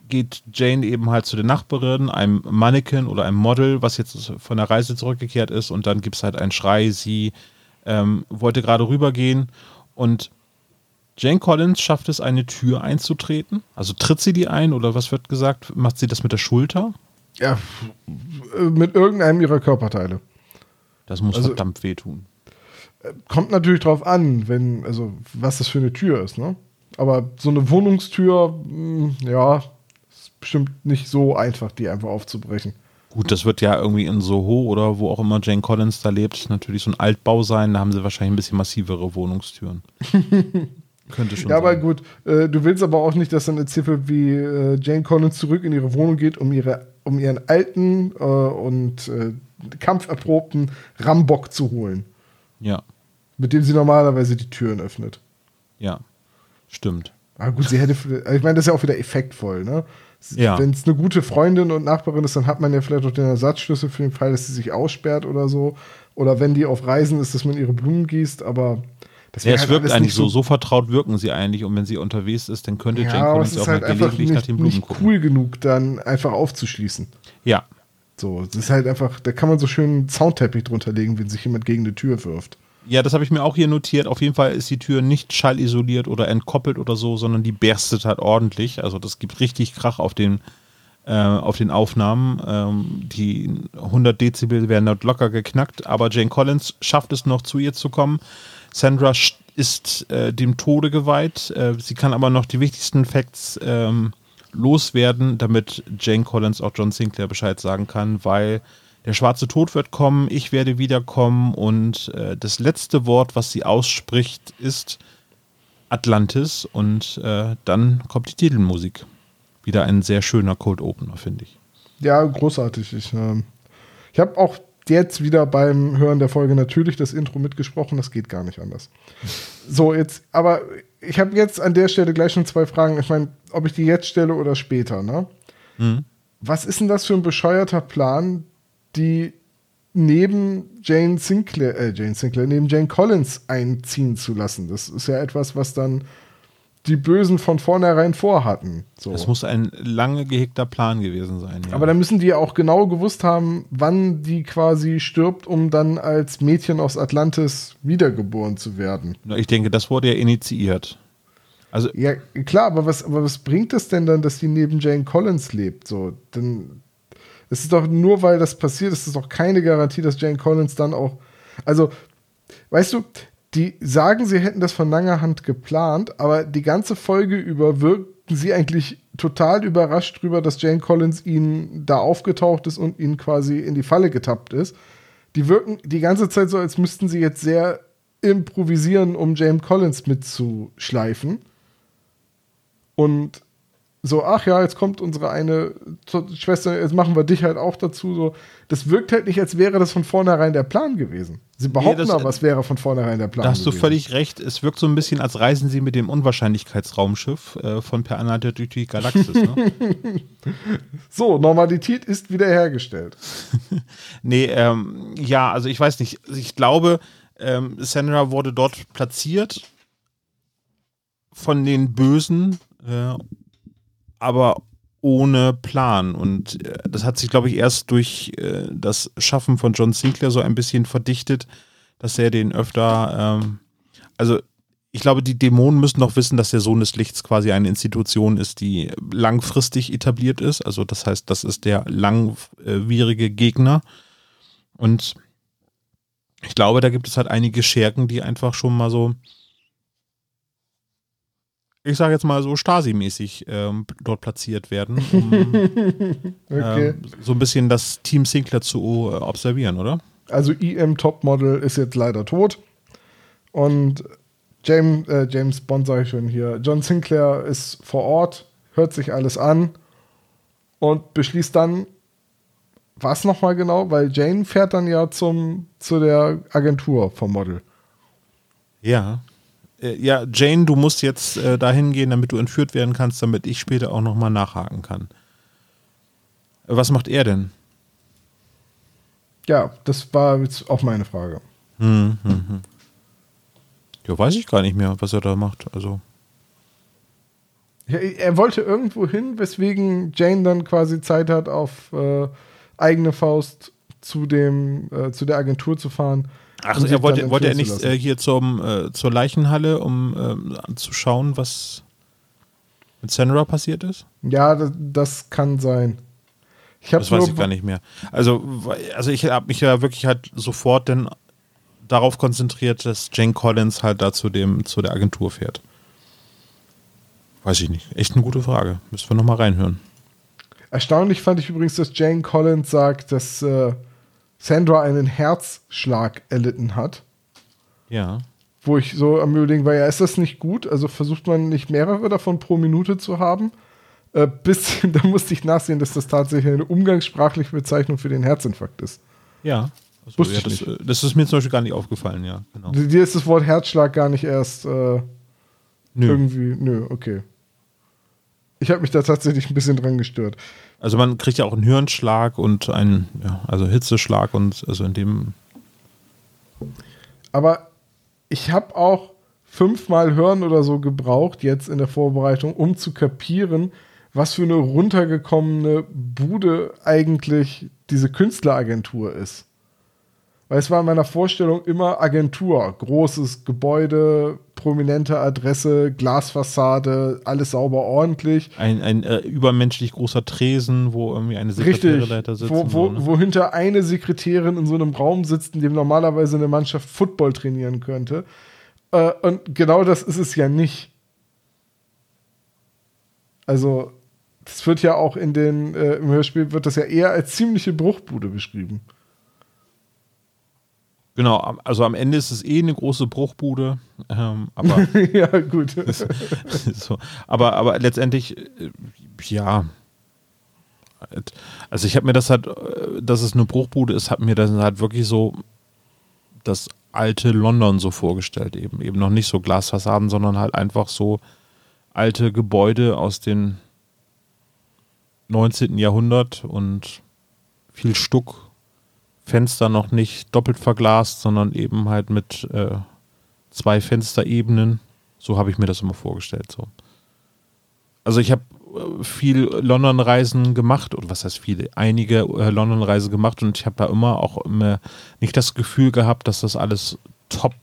geht Jane eben halt zu den Nachbarinnen, einem Mannequin oder einem Model, was jetzt von der Reise zurückgekehrt ist und dann gibt es halt einen Schrei, sie ähm, wollte gerade rübergehen und Jane Collins schafft es, eine Tür einzutreten. Also tritt sie die ein oder was wird gesagt? Macht sie das mit der Schulter? Ja, mit irgendeinem ihrer Körperteile. Das muss also, verdammt wehtun. Kommt natürlich drauf an, wenn, also was das für eine Tür ist, ne? Aber so eine Wohnungstür, mh, hm, ja, ist bestimmt nicht so einfach, die einfach aufzubrechen. Gut, das wird ja irgendwie in Soho oder wo auch immer Jane Collins da lebt, natürlich so ein Altbau sein. Da haben sie wahrscheinlich ein bisschen massivere Wohnungstüren. *laughs* Könnte schon Ja, sein. aber gut, äh, du willst aber auch nicht, dass dann erzählt wird, wie äh, Jane Collins zurück in ihre Wohnung geht, um, ihre, um ihren alten äh, und äh, kampferprobten Rambock zu holen. Ja. Mit dem sie normalerweise die Türen öffnet. Ja, stimmt. Aber gut, sie hätte, ich meine, das ist ja auch wieder effektvoll, ne? Ja. Wenn es eine gute Freundin und Nachbarin ist, dann hat man ja vielleicht auch den Ersatzschlüssel für den Fall, dass sie sich aussperrt oder so. Oder wenn die auf Reisen ist, dass man ihre Blumen gießt, aber das ja, es halt wirkt eigentlich so, so vertraut wirken sie eigentlich und wenn sie unterwegs ist, dann könnte ja, Jane Collins auch halt mal gelegentlich nicht, nach den Blumen nicht gucken. cool genug, dann einfach aufzuschließen. Ja. So, das ist halt einfach, da kann man so schön einen Soundteppich drunter legen, wenn sich jemand gegen eine Tür wirft. Ja, das habe ich mir auch hier notiert. Auf jeden Fall ist die Tür nicht schallisoliert oder entkoppelt oder so, sondern die berstet halt ordentlich. Also das gibt richtig Krach auf den, äh, auf den Aufnahmen. Ähm, die 100 Dezibel werden dort locker geknackt, aber Jane Collins schafft es noch zu ihr zu kommen. Sandra ist äh, dem Tode geweiht. Äh, sie kann aber noch die wichtigsten Facts ähm, loswerden, damit Jane Collins auch John Sinclair Bescheid sagen kann, weil der schwarze Tod wird kommen, ich werde wiederkommen und äh, das letzte Wort, was sie ausspricht, ist Atlantis und äh, dann kommt die Titelmusik. Wieder ein sehr schöner Cold Opener, finde ich. Ja, großartig. Ich, äh, ich habe auch jetzt wieder beim Hören der Folge natürlich das Intro mitgesprochen, das geht gar nicht anders. *laughs* So, jetzt, aber ich habe jetzt an der Stelle gleich schon zwei Fragen. Ich meine, ob ich die jetzt stelle oder später, ne? Mhm. Was ist denn das für ein bescheuerter Plan, die neben Jane Sinclair, äh, Jane Sinclair, neben Jane Collins einziehen zu lassen? Das ist ja etwas, was dann die Bösen von vornherein vorhatten. So. Das muss ein lange gehegter Plan gewesen sein. Ja. Aber dann müssen die ja auch genau gewusst haben, wann die quasi stirbt, um dann als Mädchen aus Atlantis wiedergeboren zu werden. Ich denke, das wurde ja initiiert. Also ja, klar, aber was, aber was bringt es denn dann, dass die neben Jane Collins lebt? So, denn es ist doch nur, weil das passiert, es ist doch keine Garantie, dass Jane Collins dann auch. Also, weißt du, die sagen, sie hätten das von langer Hand geplant, aber die ganze Folge über wirken sie eigentlich total überrascht drüber, dass Jane Collins ihnen da aufgetaucht ist und ihnen quasi in die Falle getappt ist. Die wirken die ganze Zeit so, als müssten sie jetzt sehr improvisieren, um Jane Collins mitzuschleifen. Und so, ach ja, jetzt kommt unsere eine Schwester, jetzt machen wir dich halt auch dazu. So, das wirkt halt nicht, als wäre das von vornherein der Plan gewesen. Sie behaupten nee, aber, es wäre von vornherein der Plan. Da hast gewesen. du völlig recht. Es wirkt so ein bisschen, als reisen sie mit dem Unwahrscheinlichkeitsraumschiff äh, von Per Anhalter durch die Galaxis. Ne? *laughs* so, Normalität ist wiederhergestellt. *laughs* nee, ähm, ja, also ich weiß nicht. Ich glaube, ähm, Sandra wurde dort platziert von den Bösen. Äh, aber ohne Plan. Und äh, das hat sich, glaube ich, erst durch äh, das Schaffen von John Sinclair so ein bisschen verdichtet, dass er den öfter, ähm, also ich glaube, die Dämonen müssen doch wissen, dass der Sohn des Lichts quasi eine Institution ist, die langfristig etabliert ist. Also das heißt, das ist der langwierige Gegner. Und ich glaube, da gibt es halt einige Schergen, die einfach schon mal so ich sage jetzt mal so Stasi-mäßig ähm, dort platziert werden, um *laughs* okay. ähm, so ein bisschen das Team Sinclair zu äh, observieren, oder? Also EM Topmodel ist jetzt leider tot und James, äh, James Bond sage ich schon hier, John Sinclair ist vor Ort, hört sich alles an und beschließt dann, was nochmal genau, weil Jane fährt dann ja zum, zu der Agentur vom Model. Ja äh, ja, Jane, du musst jetzt äh, dahin gehen, damit du entführt werden kannst, damit ich später auch nochmal nachhaken kann. Was macht er denn? Ja, das war jetzt auch meine Frage. Hm, hm, hm. Ja, weiß ich gar nicht mehr, was er da macht. Also. Ja, er wollte irgendwo hin, weswegen Jane dann quasi Zeit hat, auf äh, eigene Faust zu dem, äh, zu der Agentur zu fahren Ach, um er wollte, wollte er nicht äh, hier zum, äh, zur Leichenhalle, um äh, zu schauen, was mit Senra passiert ist? Ja, das, das kann sein. Ich das weiß ich gar nicht mehr. Also, also ich habe mich ja wirklich halt sofort denn darauf konzentriert, dass Jane Collins halt da zu, dem, zu der Agentur fährt. Weiß ich nicht. Echt eine gute Frage. Müssen wir nochmal reinhören. Erstaunlich fand ich übrigens, dass Jane Collins sagt, dass äh, Sandra einen Herzschlag erlitten hat. Ja. Wo ich so am überlegen war, ja, ist das nicht gut? Also versucht man nicht mehrere davon pro Minute zu haben? Äh, bis, *laughs* da musste ich nachsehen, dass das tatsächlich eine umgangssprachliche Bezeichnung für den Herzinfarkt ist. Ja. Also, Wusste ja, das, nicht. das ist mir zum Beispiel gar nicht aufgefallen, ja. Genau. Dir ist das Wort Herzschlag gar nicht erst äh, nö. irgendwie. Nö, okay. Ich habe mich da tatsächlich ein bisschen dran gestört. Also man kriegt ja auch einen Hirnschlag und einen, ja, also Hitzeschlag und also in dem. Aber ich habe auch fünfmal Hören oder so gebraucht jetzt in der Vorbereitung, um zu kapieren, was für eine runtergekommene Bude eigentlich diese Künstleragentur ist. Weil es war in meiner Vorstellung immer Agentur, großes Gebäude, prominente Adresse, Glasfassade, alles sauber ordentlich. Ein, ein äh, übermenschlich großer Tresen, wo irgendwie eine Sekretärin sitzt. Wo, wo, so, ne? wo hinter eine Sekretärin in so einem Raum sitzt, in dem normalerweise eine Mannschaft Football trainieren könnte. Äh, und genau das ist es ja nicht. Also, das wird ja auch in den, äh, im Hörspiel wird das ja eher als ziemliche Bruchbude beschrieben. Genau, also am Ende ist es eh eine große Bruchbude. Ähm, aber *laughs* ja, gut. *laughs* so, aber, aber letztendlich, äh, ja. Also ich habe mir das halt, äh, dass es eine Bruchbude ist, habe mir das halt wirklich so das alte London so vorgestellt. Eben, eben noch nicht so Glasfassaden, sondern halt einfach so alte Gebäude aus dem 19. Jahrhundert und viel Stuck Fenster noch nicht doppelt verglast, sondern eben halt mit äh, zwei Fensterebenen, So habe ich mir das immer vorgestellt. So. Also ich habe äh, viel London-Reisen gemacht, oder was heißt viele, einige äh, London-Reisen gemacht und ich habe da immer auch immer nicht das Gefühl gehabt, dass das alles top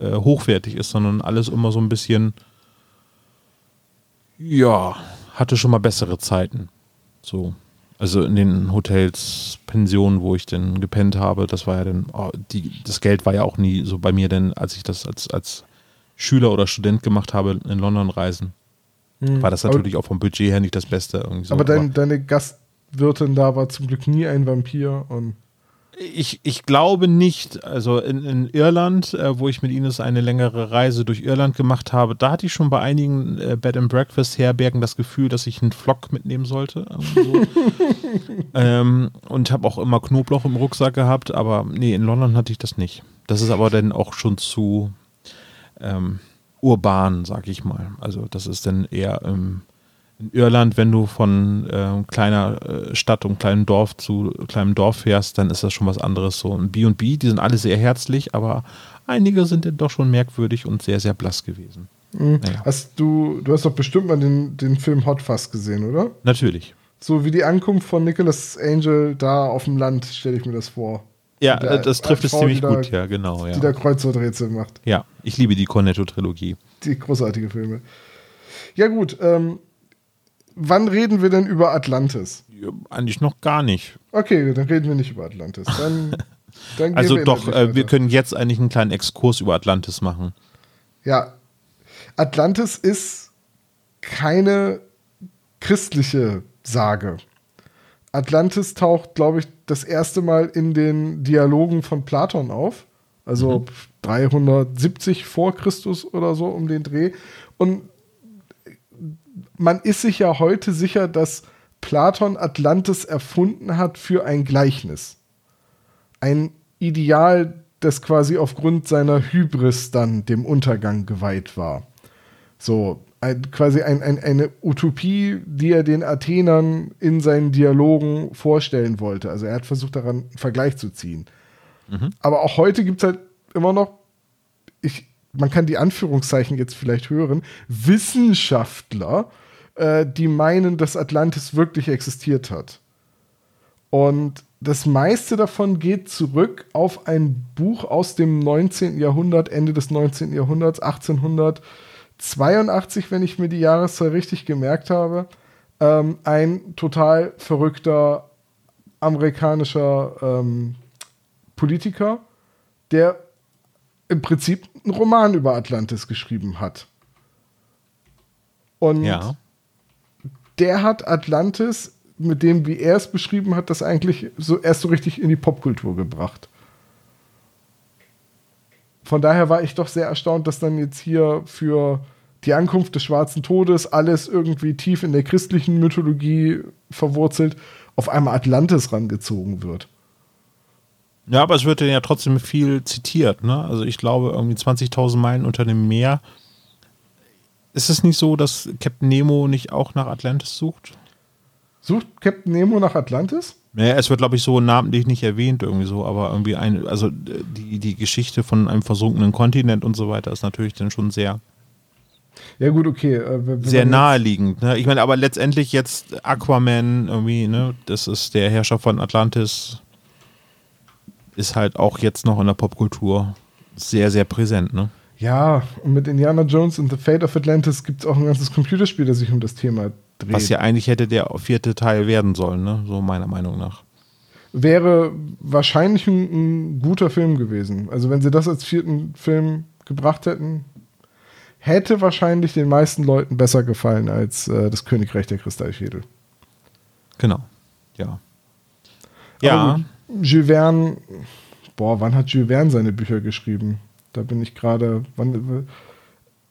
äh, hochwertig ist, sondern alles immer so ein bisschen, ja, hatte schon mal bessere Zeiten. So. Also in den Hotels, Pensionen, wo ich denn gepennt habe, das war ja dann, oh, die, das Geld war ja auch nie so bei mir, denn als ich das als, als Schüler oder Student gemacht habe in London reisen, hm. war das natürlich aber, auch vom Budget her nicht das Beste. So. Aber, dein, aber deine Gastwirtin da war zum Glück nie ein Vampir und ich, ich glaube nicht. Also in, in Irland, äh, wo ich mit Ines eine längere Reise durch Irland gemacht habe, da hatte ich schon bei einigen äh, Bed and Breakfast Herbergen das Gefühl, dass ich einen Flock mitnehmen sollte. So. *laughs* ähm, und habe auch immer Knoblauch im Rucksack gehabt, aber nee, in London hatte ich das nicht. Das ist aber dann auch schon zu ähm, urban, sag ich mal. Also das ist dann eher im in Irland, wenn du von äh, kleiner äh, Stadt und kleinem Dorf zu kleinem Dorf fährst, dann ist das schon was anderes. So ein B&B, die sind alle sehr herzlich, aber einige sind dann doch schon merkwürdig und sehr, sehr blass gewesen. Mhm. Naja. Hast du, du hast doch bestimmt mal den, den Film Hot Fuzz gesehen, oder? Natürlich. So wie die Ankunft von Nicholas Angel da auf dem Land, stelle ich mir das vor. Ja, der, das trifft es ziemlich gut, ja, genau. Ja. Die da Kreuzworträtsel macht. Ja, ich liebe die Cornetto-Trilogie. Die großartige Filme. Ja, gut, ähm, wann reden wir denn über Atlantis? Ja, eigentlich noch gar nicht. Okay, dann reden wir nicht über Atlantis. Dann, *laughs* dann also doch, äh, wir können jetzt eigentlich einen kleinen Exkurs über Atlantis machen. Ja, Atlantis ist keine christliche Sage. Atlantis taucht, glaube ich, das erste Mal in den Dialogen von Platon auf. Also mhm. 370 vor Christus oder so um den Dreh. Und man ist sich ja heute sicher, dass Platon Atlantis erfunden hat für ein Gleichnis. Ein Ideal, das quasi aufgrund seiner Hybris dann dem Untergang geweiht war. So, ein, quasi ein, ein, eine Utopie, die er den Athenern in seinen Dialogen vorstellen wollte. Also er hat versucht, daran einen Vergleich zu ziehen. Mhm. Aber auch heute gibt es halt immer noch, ich, man kann die Anführungszeichen jetzt vielleicht hören, Wissenschaftler, äh, die meinen, dass Atlantis wirklich existiert hat. Und das meiste davon geht zurück auf ein Buch aus dem 19. Jahrhundert, Ende des 19. Jahrhunderts, 1882, wenn ich mir die Jahreszahl richtig gemerkt habe. Ähm, ein total verrückter amerikanischer ähm, Politiker, der im Prinzip einen Roman über Atlantis geschrieben hat. Und ja der hat Atlantis mit dem, wie er es beschrieben hat, das eigentlich so erst so richtig in die Popkultur gebracht. Von daher war ich doch sehr erstaunt, dass dann jetzt hier für die Ankunft des Schwarzen Todes alles irgendwie tief in der christlichen Mythologie verwurzelt, auf einmal Atlantis rangezogen wird. Ja, aber es wird ja trotzdem viel zitiert. Ne? Also ich glaube, irgendwie 20.000 Meilen unter dem Meer ist es nicht so, dass Captain Nemo nicht auch nach Atlantis sucht? Sucht Captain Nemo nach Atlantis? Naja, es wird, glaube ich, so namentlich nicht erwähnt, irgendwie so, aber irgendwie ein, also die, die Geschichte von einem versunkenen Kontinent und so weiter ist natürlich dann schon sehr. Ja, gut, okay. Äh, sehr naheliegend, ne? Ich meine, aber letztendlich jetzt Aquaman, irgendwie, ne, das ist der Herrscher von Atlantis, ist halt auch jetzt noch in der Popkultur sehr, sehr präsent, ne? Ja, und mit Indiana Jones und The Fate of Atlantis gibt es auch ein ganzes Computerspiel, das sich um das Thema dreht. Was ja eigentlich hätte der vierte Teil werden sollen, ne? so meiner Meinung nach. Wäre wahrscheinlich ein, ein guter Film gewesen. Also wenn sie das als vierten Film gebracht hätten, hätte wahrscheinlich den meisten Leuten besser gefallen als äh, das Königreich der Kristallschädel. Genau, ja. Ja. Jules Verne, boah, wann hat Jules Verne seine Bücher geschrieben? Da bin ich gerade.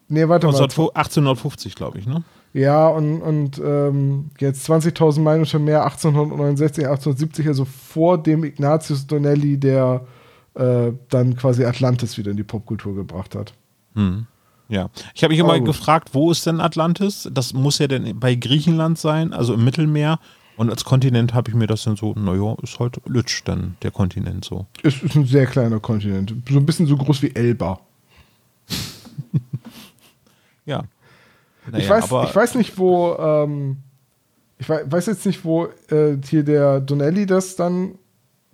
Nee, warte 19, mal. 1850, glaube ich, ne? Ja, und, und ähm, jetzt 20.000 Meilen unter Meer, 1869, 1870, also vor dem Ignatius Donnelly, der äh, dann quasi Atlantis wieder in die Popkultur gebracht hat. Hm. Ja, ich habe mich immer gefragt, wo ist denn Atlantis? Das muss ja denn bei Griechenland sein, also im Mittelmeer. Und als Kontinent habe ich mir das dann so, naja, ist halt Lütsch dann der Kontinent so. Es ist ein sehr kleiner Kontinent. So ein bisschen so groß wie Elba. *laughs* Ja. ich, weiß, ich weiß nicht, wo, ähm, ich weiß jetzt nicht, wo äh, hier der Donnelly das dann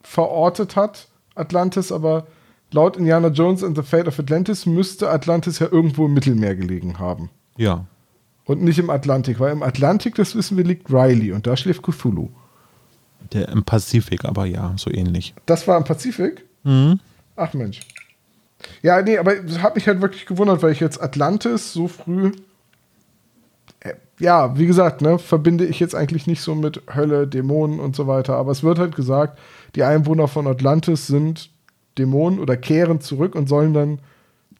verortet hat, Atlantis, aber laut Indiana Jones and the Fate of Atlantis müsste Atlantis ja irgendwo im Mittelmeer gelegen haben. Ja. Und nicht im Atlantik, weil im Atlantik, das wissen wir, liegt Riley und da schläft Cthulhu. Der im Pazifik, aber ja, so ähnlich. Das war im Pazifik? Mhm. Ach Mensch. Ja, nee, aber das hat mich halt wirklich gewundert, weil ich jetzt Atlantis so früh. Äh, ja, wie gesagt, ne, verbinde ich jetzt eigentlich nicht so mit Hölle, Dämonen und so weiter. Aber es wird halt gesagt, die Einwohner von Atlantis sind Dämonen oder kehren zurück und sollen dann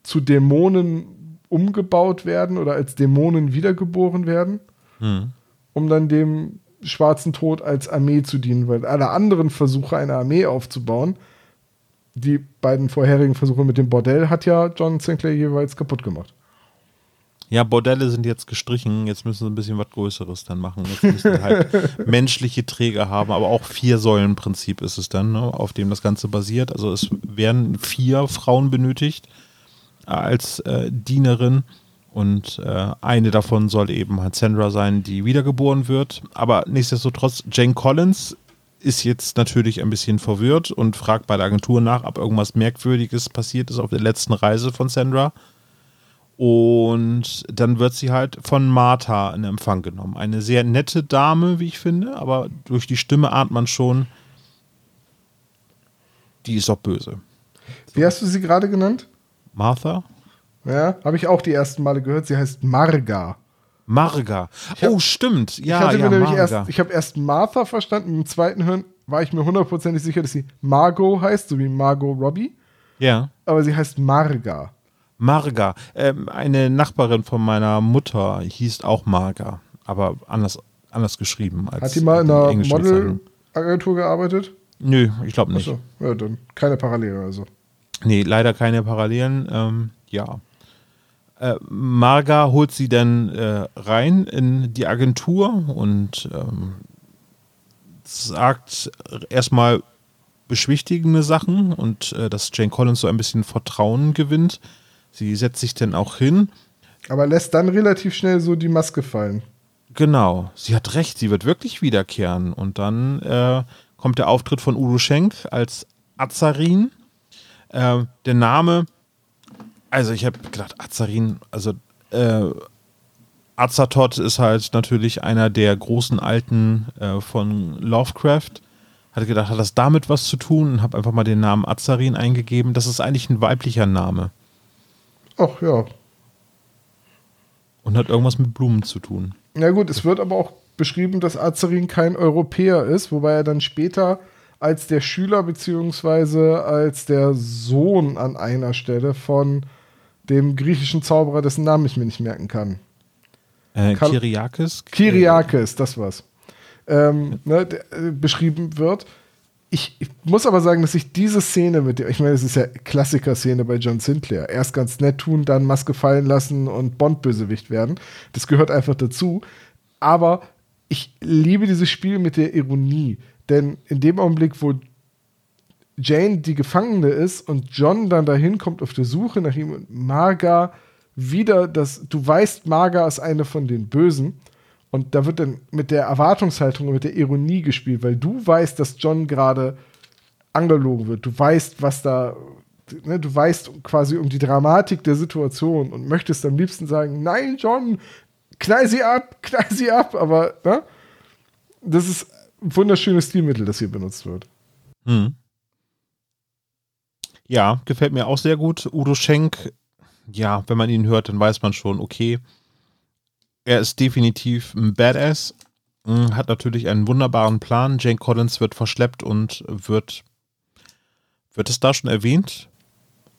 zu Dämonen umgebaut werden oder als Dämonen wiedergeboren werden, mhm. um dann dem schwarzen Tod als Armee zu dienen, weil alle anderen Versuche, eine Armee aufzubauen, die beiden vorherigen Versuche mit dem Bordell hat ja John Sinclair jeweils kaputt gemacht. Ja, Bordelle sind jetzt gestrichen, jetzt müssen sie ein bisschen was Größeres dann machen. Jetzt müssen sie halt *laughs* menschliche Träger haben, aber auch vier Säulenprinzip ist es dann, ne, auf dem das Ganze basiert. Also es werden vier Frauen benötigt als äh, Dienerin und äh, eine davon soll eben halt Sandra sein, die wiedergeboren wird. Aber nichtsdestotrotz, Jane Collins ist jetzt natürlich ein bisschen verwirrt und fragt bei der Agentur nach, ob irgendwas Merkwürdiges passiert ist auf der letzten Reise von Sandra. Und dann wird sie halt von Martha in Empfang genommen. Eine sehr nette Dame, wie ich finde, aber durch die Stimme ahnt man schon, die ist auch böse. Wie hast du sie gerade genannt? Martha? Ja, habe ich auch die ersten Male gehört. Sie heißt Marga. Marga. Hab, oh, stimmt. Ja, ich ja, nämlich erst, ich habe erst Martha verstanden. Im zweiten Hören war ich mir hundertprozentig sicher, dass sie Margot heißt, so wie Margot Robbie. Ja. Aber sie heißt Marga. Marga. Ähm, eine Nachbarin von meiner Mutter hieß auch Marga, aber anders, anders geschrieben. Als Hat die mal in einer Modelagentur gearbeitet? Nö, ich glaube nicht. Achso, ja, dann keine Parallelen also. Nee, leider keine Parallelen. Ähm, ja. Äh, Marga holt sie dann äh, rein in die Agentur und ähm, sagt erstmal beschwichtigende Sachen und äh, dass Jane Collins so ein bisschen Vertrauen gewinnt. Sie setzt sich dann auch hin. Aber lässt dann relativ schnell so die Maske fallen. Genau, sie hat recht, sie wird wirklich wiederkehren. Und dann äh, kommt der Auftritt von Udo Schenk als Azarin. Äh, der Name also ich habe gedacht, Azarin, also äh, Azathoth ist halt natürlich einer der großen Alten äh, von Lovecraft. Hatte gedacht, hat das damit was zu tun und habe einfach mal den Namen Azarin eingegeben. Das ist eigentlich ein weiblicher Name. Ach ja. Und hat irgendwas mit Blumen zu tun. Ja gut, es wird aber auch beschrieben, dass Azarin kein Europäer ist, wobei er dann später als der Schüler beziehungsweise als der Sohn an einer Stelle von dem griechischen Zauberer, dessen Namen ich mir nicht merken kann. Äh, Kyriakis? Kyriakis, das war's. Ähm, ne, äh, beschrieben wird. Ich, ich, muss aber sagen, dass ich diese Szene mit dem, ich meine, es ist ja Klassiker-Szene bei John Sinclair. Erst ganz nett tun, dann Maske fallen lassen und Bond-Bösewicht werden. Das gehört einfach dazu. Aber ich liebe dieses Spiel mit der Ironie. Denn in dem Augenblick, wo Jane die Gefangene ist und John dann dahin kommt auf der Suche nach ihm und Marga wieder das, du weißt, Marga ist eine von den Bösen. Und da wird dann mit der Erwartungshaltung und mit der Ironie gespielt, weil du weißt, dass John gerade angelogen wird. Du weißt, was da, ne, du weißt quasi um die Dramatik der Situation und möchtest am liebsten sagen, nein, John, knall sie ab, *laughs* knall sie ab, aber ne, das ist wunderschönes Stilmittel, das hier benutzt wird. Mhm. Ja, gefällt mir auch sehr gut. Udo Schenk, ja, wenn man ihn hört, dann weiß man schon, okay, er ist definitiv ein Badass, hm, hat natürlich einen wunderbaren Plan. Jane Collins wird verschleppt und wird, wird es da schon erwähnt?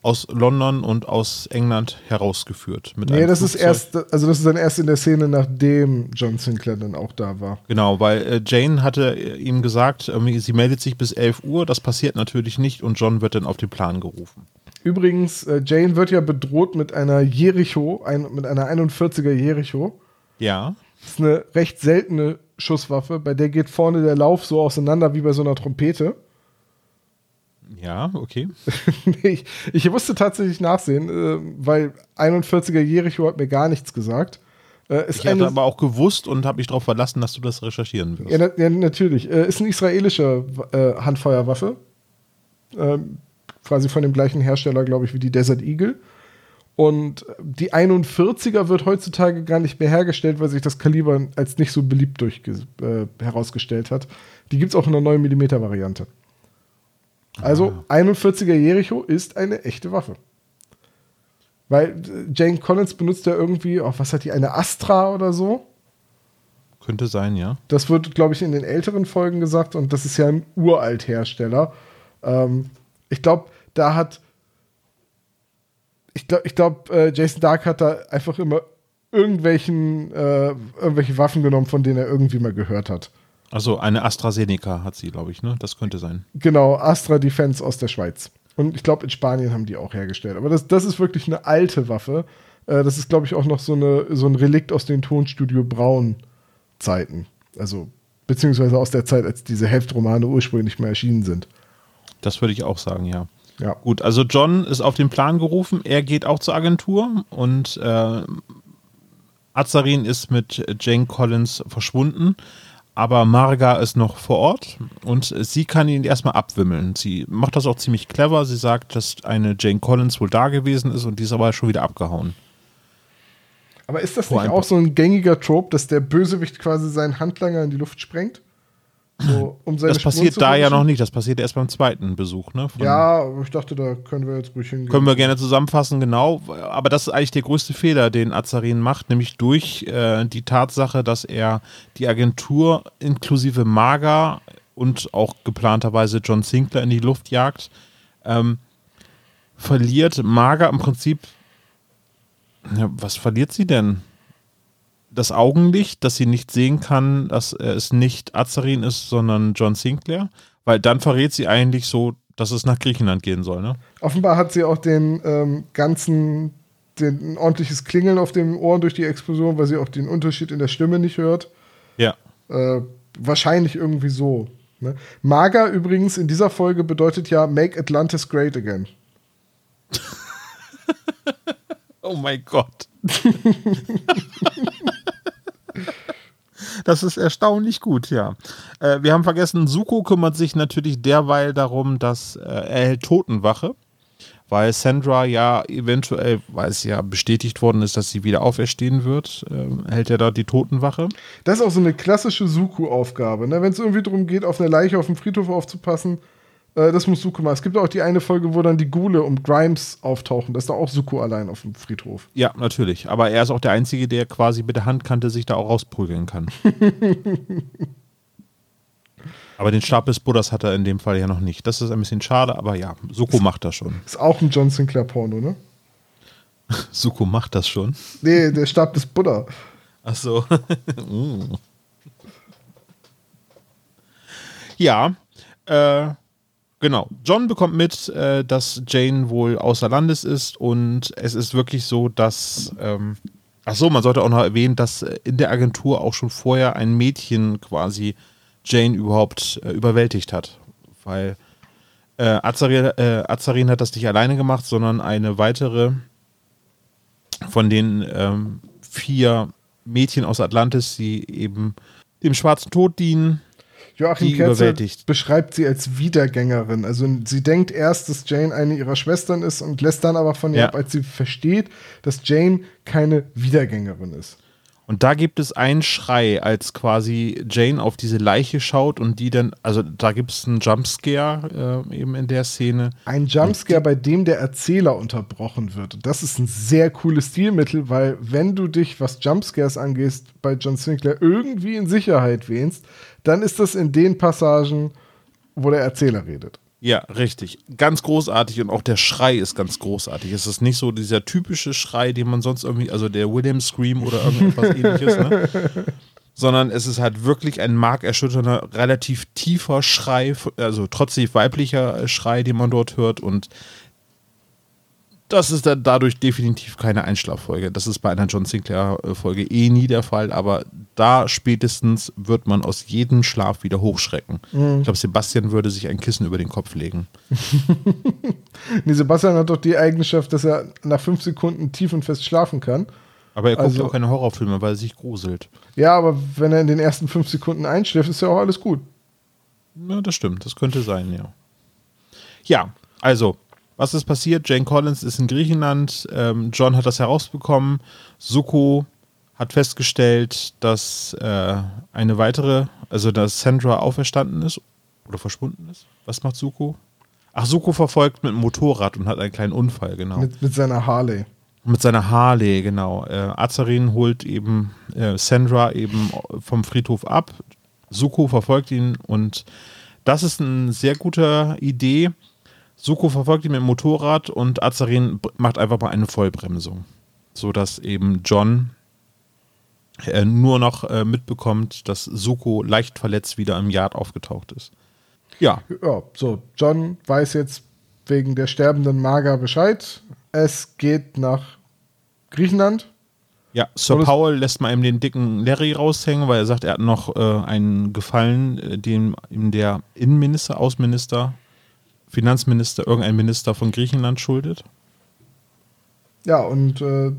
Aus London und aus England herausgeführt. Mit nee, das Flugzeug. ist erst, also das ist dann erst in der Szene, nachdem John Sinclair dann auch da war. Genau, weil äh, Jane hatte äh, ihm gesagt, äh, sie meldet sich bis 11 Uhr, das passiert natürlich nicht und John wird dann auf den Plan gerufen. Übrigens, äh, Jane wird ja bedroht mit einer Jericho, ein, mit einer 41er Jericho. Ja. Das ist eine recht seltene Schusswaffe, bei der geht vorne der Lauf so auseinander wie bei so einer Trompete. Ja, okay. *laughs* ich, ich musste tatsächlich nachsehen, äh, weil 41er Jericho hat mir gar nichts gesagt. Äh, ich hatte aber auch gewusst und habe mich darauf verlassen, dass du das recherchieren wirst. Ja, na, ja natürlich. Äh, ist eine israelische Handfeuerwaffe. Ähm, quasi von dem gleichen Hersteller, glaube ich, wie die Desert Eagle. Und die 41er wird heutzutage gar nicht mehr hergestellt, weil sich das Kaliber als nicht so beliebt durch, äh, herausgestellt hat. Die gibt es auch in einer 9 mm Variante. Also ah. 41er Jericho ist eine echte Waffe. Weil äh, Jane Collins benutzt ja irgendwie, oh, was hat die, eine Astra oder so? Könnte sein, ja. Das wird, glaube ich, in den älteren Folgen gesagt und das ist ja ein Uralt-Hersteller. Ähm, ich glaube, da hat. Ich glaube, ich glaub, äh, Jason Dark hat da einfach immer irgendwelchen, äh, irgendwelche Waffen genommen, von denen er irgendwie mal gehört hat. Also eine AstraZeneca hat sie, glaube ich, ne? Das könnte sein. Genau, Astra Defense aus der Schweiz. Und ich glaube, in Spanien haben die auch hergestellt. Aber das, das ist wirklich eine alte Waffe. Äh, das ist, glaube ich, auch noch so, eine, so ein Relikt aus den Tonstudio Braun-Zeiten. Also, beziehungsweise aus der Zeit, als diese Heftromane ursprünglich mal erschienen sind. Das würde ich auch sagen, ja. Ja. Gut, also John ist auf den Plan gerufen. Er geht auch zur Agentur und äh, Azarin ist mit Jane Collins verschwunden aber Marga ist noch vor Ort und sie kann ihn erstmal abwimmeln. Sie macht das auch ziemlich clever. Sie sagt, dass eine Jane Collins wohl da gewesen ist und die ist aber schon wieder abgehauen. Aber ist das Vor nicht auch so ein gängiger Trope, dass der Bösewicht quasi seinen Handlanger in die Luft sprengt? So, *clears throat* um das passiert da ja noch nicht, das passiert erst beim zweiten Besuch. Ne, ja, ich dachte, da können wir jetzt ruhig hingehen. Können wir gerne zusammenfassen, genau. Aber das ist eigentlich der größte Fehler, den Azarin macht, nämlich durch äh, die Tatsache, dass er die Agentur inklusive Maga und auch geplanterweise John Sinclair in die Luft jagt, ähm, verliert Maga im Prinzip. Ja, was verliert sie denn? Das Augenlicht, dass sie nicht sehen kann, dass es nicht Azarin ist, sondern John Sinclair, weil dann verrät sie eigentlich so, dass es nach Griechenland gehen soll. Ne? Offenbar hat sie auch den ähm, ganzen, den, ein ordentliches Klingeln auf dem Ohr durch die Explosion, weil sie auch den Unterschied in der Stimme nicht hört. Ja. Äh, wahrscheinlich irgendwie so. Ne? Maga übrigens in dieser Folge bedeutet ja Make Atlantis Great Again. *laughs* oh mein Gott. *laughs* *laughs* Das ist erstaunlich gut, ja. Äh, wir haben vergessen, Suko kümmert sich natürlich derweil darum, dass äh, er hält Totenwache, weil Sandra ja eventuell, weil es ja bestätigt worden ist, dass sie wieder auferstehen wird, äh, hält er da die Totenwache. Das ist auch so eine klassische Suko-Aufgabe. Ne? Wenn es irgendwie darum geht, auf eine Leiche auf dem Friedhof aufzupassen, äh, das muss Suko machen. Es gibt auch die eine Folge, wo dann die Gule und Grimes auftauchen. Das ist da auch Suko allein auf dem Friedhof. Ja, natürlich. Aber er ist auch der Einzige, der quasi mit der Handkante sich da auch rausprügeln kann. *laughs* aber den Stab des Buddhas hat er in dem Fall ja noch nicht. Das ist ein bisschen schade, aber ja, Suko ist, macht das schon. Ist auch ein John Sinclair-Porno, ne? *laughs* Suko macht das schon. Nee, der Stab des Buddha. Ach so. *laughs* Mm. Ja, äh, Genau. John bekommt mit, äh, dass Jane wohl außer Landes ist und es ist wirklich so, dass. Ähm, ach so, man sollte auch noch erwähnen, dass in der Agentur auch schon vorher ein Mädchen quasi Jane überhaupt äh, überwältigt hat. Weil äh, Azarin, äh, Azarin hat das nicht alleine gemacht, sondern eine weitere von den ähm, vier Mädchen aus Atlantis, die eben dem schwarzen Tod dienen Joachim Kerzer beschreibt sie als Wiedergängerin. Also sie denkt erst, dass Jane eine ihrer Schwestern ist und lässt dann aber von ihr ja. ab, als sie versteht, dass Jane keine Wiedergängerin ist. Und da gibt es einen Schrei, als quasi Jane auf diese Leiche schaut und die dann, also da gibt es einen Jumpscare äh, eben in der Szene. Ein Jumpscare, bei dem der Erzähler unterbrochen wird. Und das ist ein sehr cooles Stilmittel, weil wenn du dich, was Jumpscares angehst, bei John Sinclair irgendwie in Sicherheit wähnst, dann ist das in den Passagen, wo der Erzähler redet. Ja, richtig. Ganz großartig und auch der Schrei ist ganz großartig. Es ist nicht so dieser typische Schrei, den man sonst irgendwie, also der William Scream oder irgendetwas *laughs* ähnliches, ne? sondern es ist halt wirklich ein markerschütternder, relativ tiefer Schrei, also trotzdem weiblicher Schrei, den man dort hört und das ist dann dadurch definitiv keine Einschlaffolge. Das ist bei einer John Sinclair-Folge eh nie der Fall, aber da spätestens wird man aus jedem Schlaf wieder hochschrecken. Mhm. Ich glaube, Sebastian würde sich ein Kissen über den Kopf legen. *laughs* nee, Sebastian hat doch die Eigenschaft, dass er nach fünf Sekunden tief und fest schlafen kann. Aber er guckt also, auch keine Horrorfilme, weil er sich gruselt. Ja, aber wenn er in den ersten fünf Sekunden einschläft, ist ja auch alles gut. Ja, das stimmt. Das könnte sein, ja. Ja, also was ist passiert? Jane Collins ist in Griechenland. Ähm, John hat das herausbekommen. Suko hat festgestellt, dass äh, eine weitere, also dass Sandra auferstanden ist oder verschwunden ist. Was macht Suko? Ach, Suko verfolgt mit dem Motorrad und hat einen kleinen Unfall, genau. Mit, mit seiner Harley. Mit seiner Harley, genau. Äh, Azarin holt eben äh, Sandra eben vom Friedhof ab. Suko verfolgt ihn und das ist eine sehr gute Idee Suko verfolgt ihn mit dem Motorrad und Azarin macht einfach mal eine Vollbremsung, sodass eben John äh, nur noch äh, mitbekommt, dass Suko leicht verletzt wieder im Yard aufgetaucht ist. Ja. Ja, so, John weiß jetzt wegen der sterbenden Maga Bescheid. Es geht nach Griechenland. Ja, Sir Paul lässt mal eben den dicken Larry raushängen, weil er sagt, er hat noch äh, einen Gefallen, äh, den ihm der Innenminister, Außenminister Finanzminister, irgendein Minister von Griechenland schuldet. Ja, und äh,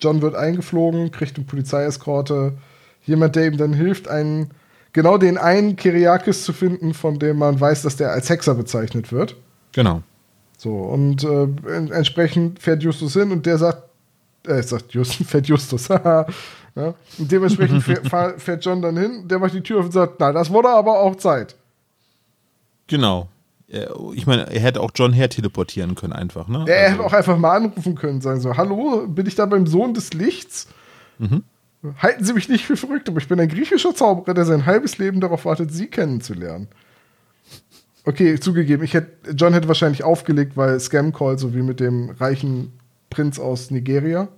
John wird eingeflogen, kriegt eine Polizeieskorte. Jemand, der ihm dann hilft, einen, genau den einen Kyriakis zu finden, von dem man weiß, dass der als Hexer bezeichnet wird. Genau. So, und äh, entsprechend fährt Justus hin und der sagt, äh, sagt Justus, *laughs* fährt Justus, *laughs* ja, und dementsprechend fährt, *laughs* fährt John dann hin, der macht die Tür auf und sagt, na, das wurde aber auch Zeit. Genau. Äh, ich meine, er hätte auch John her teleportieren können, einfach, ne? Er also. hätte auch einfach mal anrufen können, sagen so: Hallo, bin ich da beim Sohn des Lichts? Mhm. Halten Sie mich nicht für verrückt, aber ich bin ein griechischer Zauberer, der sein halbes Leben darauf wartet, Sie kennenzulernen. Okay, zugegeben, ich hätte, John hätte wahrscheinlich aufgelegt, weil Scam Call, so wie mit dem reichen Prinz aus Nigeria.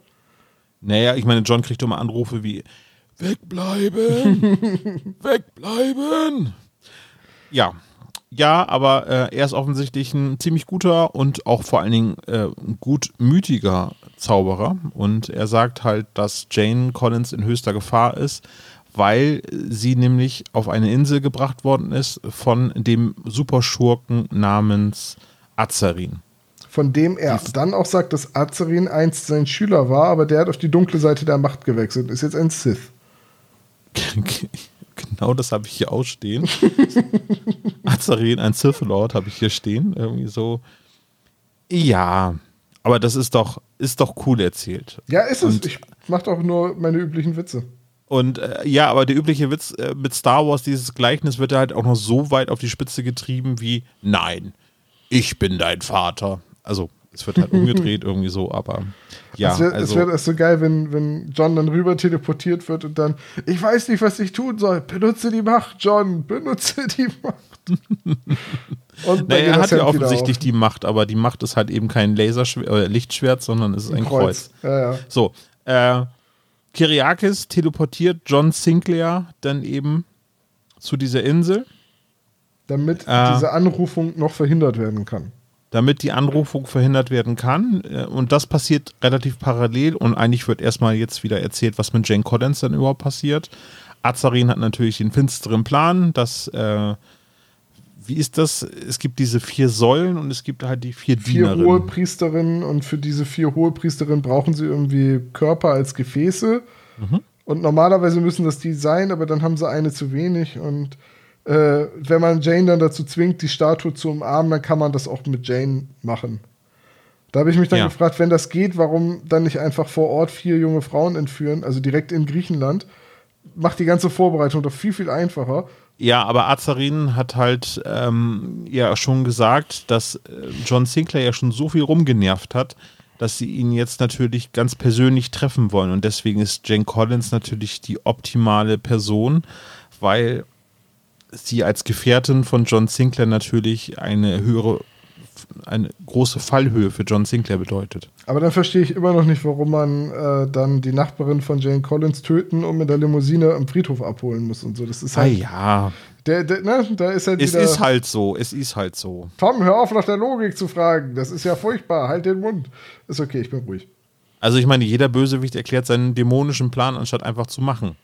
Naja, ich meine, John kriegt immer Anrufe wie: Wegbleiben! *laughs* Wegbleiben! Ja, ja, aber äh, er ist offensichtlich ein ziemlich guter und auch vor allen Dingen äh, gutmütiger Zauberer. Und er sagt halt, dass Jane Collins in höchster Gefahr ist, weil sie nämlich auf eine Insel gebracht worden ist von dem Superschurken namens Azarin. Von dem er dann auch sagt, dass Azarin einst sein Schüler war, aber der hat auf die dunkle Seite der Macht gewechselt, ist jetzt ein Sith. *laughs* Genau das habe ich hier ausstehen. *laughs* Azarin, ein Sith Lord, habe ich hier stehen. Irgendwie so. Ja, aber das ist doch, ist doch cool erzählt. Ja, ist es. Und, ich mache doch nur meine üblichen Witze. Und äh, ja, aber der übliche Witz äh, mit Star Wars, dieses Gleichnis wird halt auch noch so weit auf die Spitze getrieben wie: Nein, ich bin dein Vater. Also es wird halt umgedreht *laughs* irgendwie so, aber ja. Es wäre also, wär so geil, wenn, wenn John dann rüber teleportiert wird und dann, ich weiß nicht, was ich tun soll. Benutze die Macht, John, benutze die Macht. *laughs* und naja, er hat ja offensichtlich die Macht, aber die Macht ist halt eben kein Laserschwert äh, Lichtschwert, sondern es ist ein, ein Kreuz. Kreuz. Ja, ja. So, äh, Kyriakis teleportiert John Sinclair dann eben zu dieser Insel. Damit äh, diese Anrufung noch verhindert werden kann damit die Anrufung verhindert werden kann. Äh, und das passiert relativ parallel. Und eigentlich wird erstmal jetzt wieder erzählt, was mit Jane Collins dann überhaupt passiert. Azarin hat natürlich den finsteren Plan, dass, äh, wie ist das? Es gibt diese vier Säulen und es gibt halt die vier, vier Dienerinnen. Vier Hohepriesterinnen und für diese vier Hohepriesterinnen brauchen sie irgendwie Körper als Gefäße. Mhm. Und normalerweise müssen das die sein, aber dann haben sie eine zu wenig und äh, wenn man Jane dann dazu zwingt, die Statue zu umarmen, dann kann man das auch mit Jane machen. Da habe ich mich dann ja. gefragt, wenn das geht, warum dann nicht einfach vor Ort vier junge Frauen entführen, also direkt in Griechenland? Macht die ganze Vorbereitung doch viel, viel einfacher. Ja, aber Azarin hat halt ähm, ja schon gesagt, dass äh, John Sinclair ja schon so viel rumgenervt hat, dass sie ihn jetzt natürlich ganz persönlich treffen wollen. Und deswegen ist Jane Collins natürlich die optimale Person, weil sie als Gefährtin von John Sinclair natürlich eine höhere eine große Fallhöhe für John Sinclair bedeutet. Aber dann verstehe ich immer noch nicht, warum man äh, dann die Nachbarin von Jane Collins töten und mit der Limousine am Friedhof abholen muss und so. Das ist halt. Ah ja. Der, der, ne, da ist halt Es ist halt so, es ist halt so. Tom, hör auf, nach der Logik zu fragen. Das ist ja furchtbar. Halt den Mund. Ist okay, ich bin ruhig. Also ich meine, jeder Bösewicht erklärt seinen dämonischen Plan, anstatt einfach zu machen.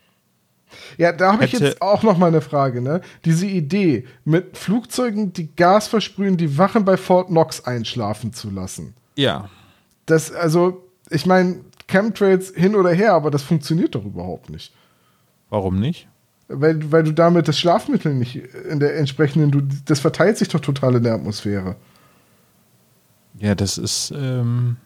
Ja, da habe ich jetzt auch noch mal eine Frage, ne? Diese Idee, mit Flugzeugen, die Gas versprühen, die Wachen bei Fort Knox einschlafen zu lassen. Ja. Das, also, ich meine, Chemtrails hin oder her, aber das funktioniert doch überhaupt nicht. Warum nicht? Weil, weil du damit das Schlafmittel nicht in der entsprechenden, du, das verteilt sich doch total in der Atmosphäre. Ja, das ist. Ähm,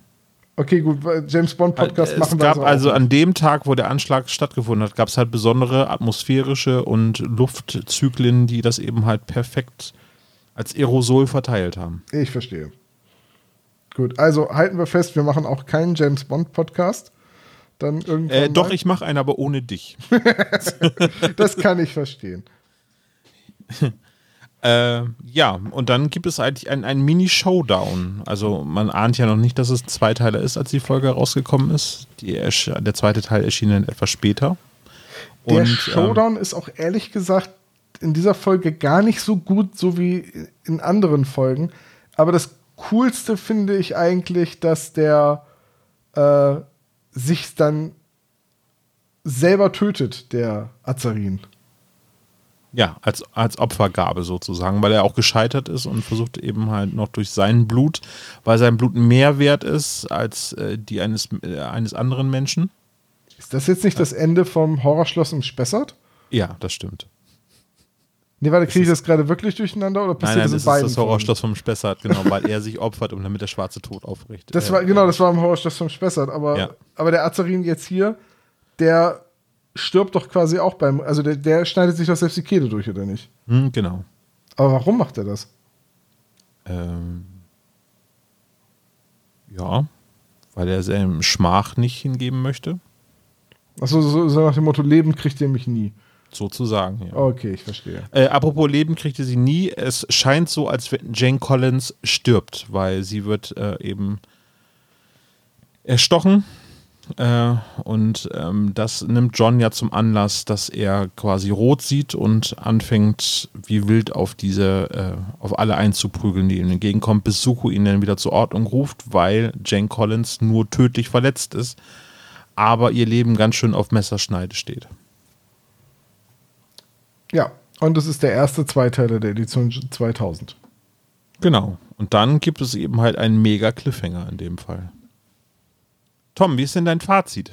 Okay, gut, James Bond Podcast es machen wir gab auch also nicht. an dem Tag, wo der Anschlag stattgefunden hat, gab es halt besondere atmosphärische und Luftzyklen, die das eben halt perfekt als Aerosol verteilt haben. Ich verstehe. Gut, also halten wir fest, wir machen auch keinen James Bond Podcast. Dann irgendwann. Äh, doch, mal. ich mache einen, aber ohne dich. *laughs* Das kann ich verstehen. *laughs* Äh, ja, und dann gibt es eigentlich einen, einen Mini-Showdown. Also man ahnt ja noch nicht, dass es ein Zweiteiler ist, als die Folge rausgekommen ist. Die, der zweite Teil erschien dann etwas später. Der Und, Showdown ist auch ehrlich gesagt in dieser Folge gar nicht so gut, so wie in anderen Folgen. Aber das Coolste finde ich eigentlich, dass der äh, sich dann selber tötet, der Azarin. Ja, als, als Opfergabe sozusagen, weil er auch gescheitert ist und versucht eben halt noch durch sein Blut, weil sein Blut mehr wert ist als äh, die eines, äh, eines anderen Menschen. Ist das jetzt nicht das Ende vom Horrorschloss im Spessart? Ja, das stimmt. Nee, warte, kriege ich das gerade wirklich durcheinander oder Nein, passiert nein, das das in ist beiden das Folgen? Horrorschloss vom Spessart, genau, weil er sich opfert und damit der schwarze Tod aufrichtet. Das Äh, war, genau, das war im Horrorschloss vom Spessart, aber, Ja. aber der Azarin jetzt hier, der stirbt doch quasi auch beim, also der, der schneidet sich doch selbst die Kehle durch, oder nicht? Hm, genau. Aber warum macht er das? Ähm, ja, weil er seinem Schmach nicht hingeben möchte, Achso, so, so nach dem Motto, Leben kriegt ihr mich nie. sozusagen. Ja. Okay, ich verstehe. Äh, apropos Leben kriegte sie nie. Es scheint so, als wenn Jane Collins stirbt, weil sie wird äh, eben erstochen. Äh, und ähm, das nimmt John ja zum Anlass, dass er quasi rot sieht und anfängt wie wild auf diese, äh, auf alle einzuprügeln, die ihm entgegenkommen, bis Suko ihn dann wieder zur Ordnung ruft, weil Jane Collins nur tödlich verletzt ist, aber ihr Leben ganz schön auf Messerschneide steht. Ja, und das ist der erste Zweiteiler der Edition 2000. Genau. Und dann gibt es eben halt einen mega Cliffhanger in dem Fall. Tom, wie ist denn dein Fazit?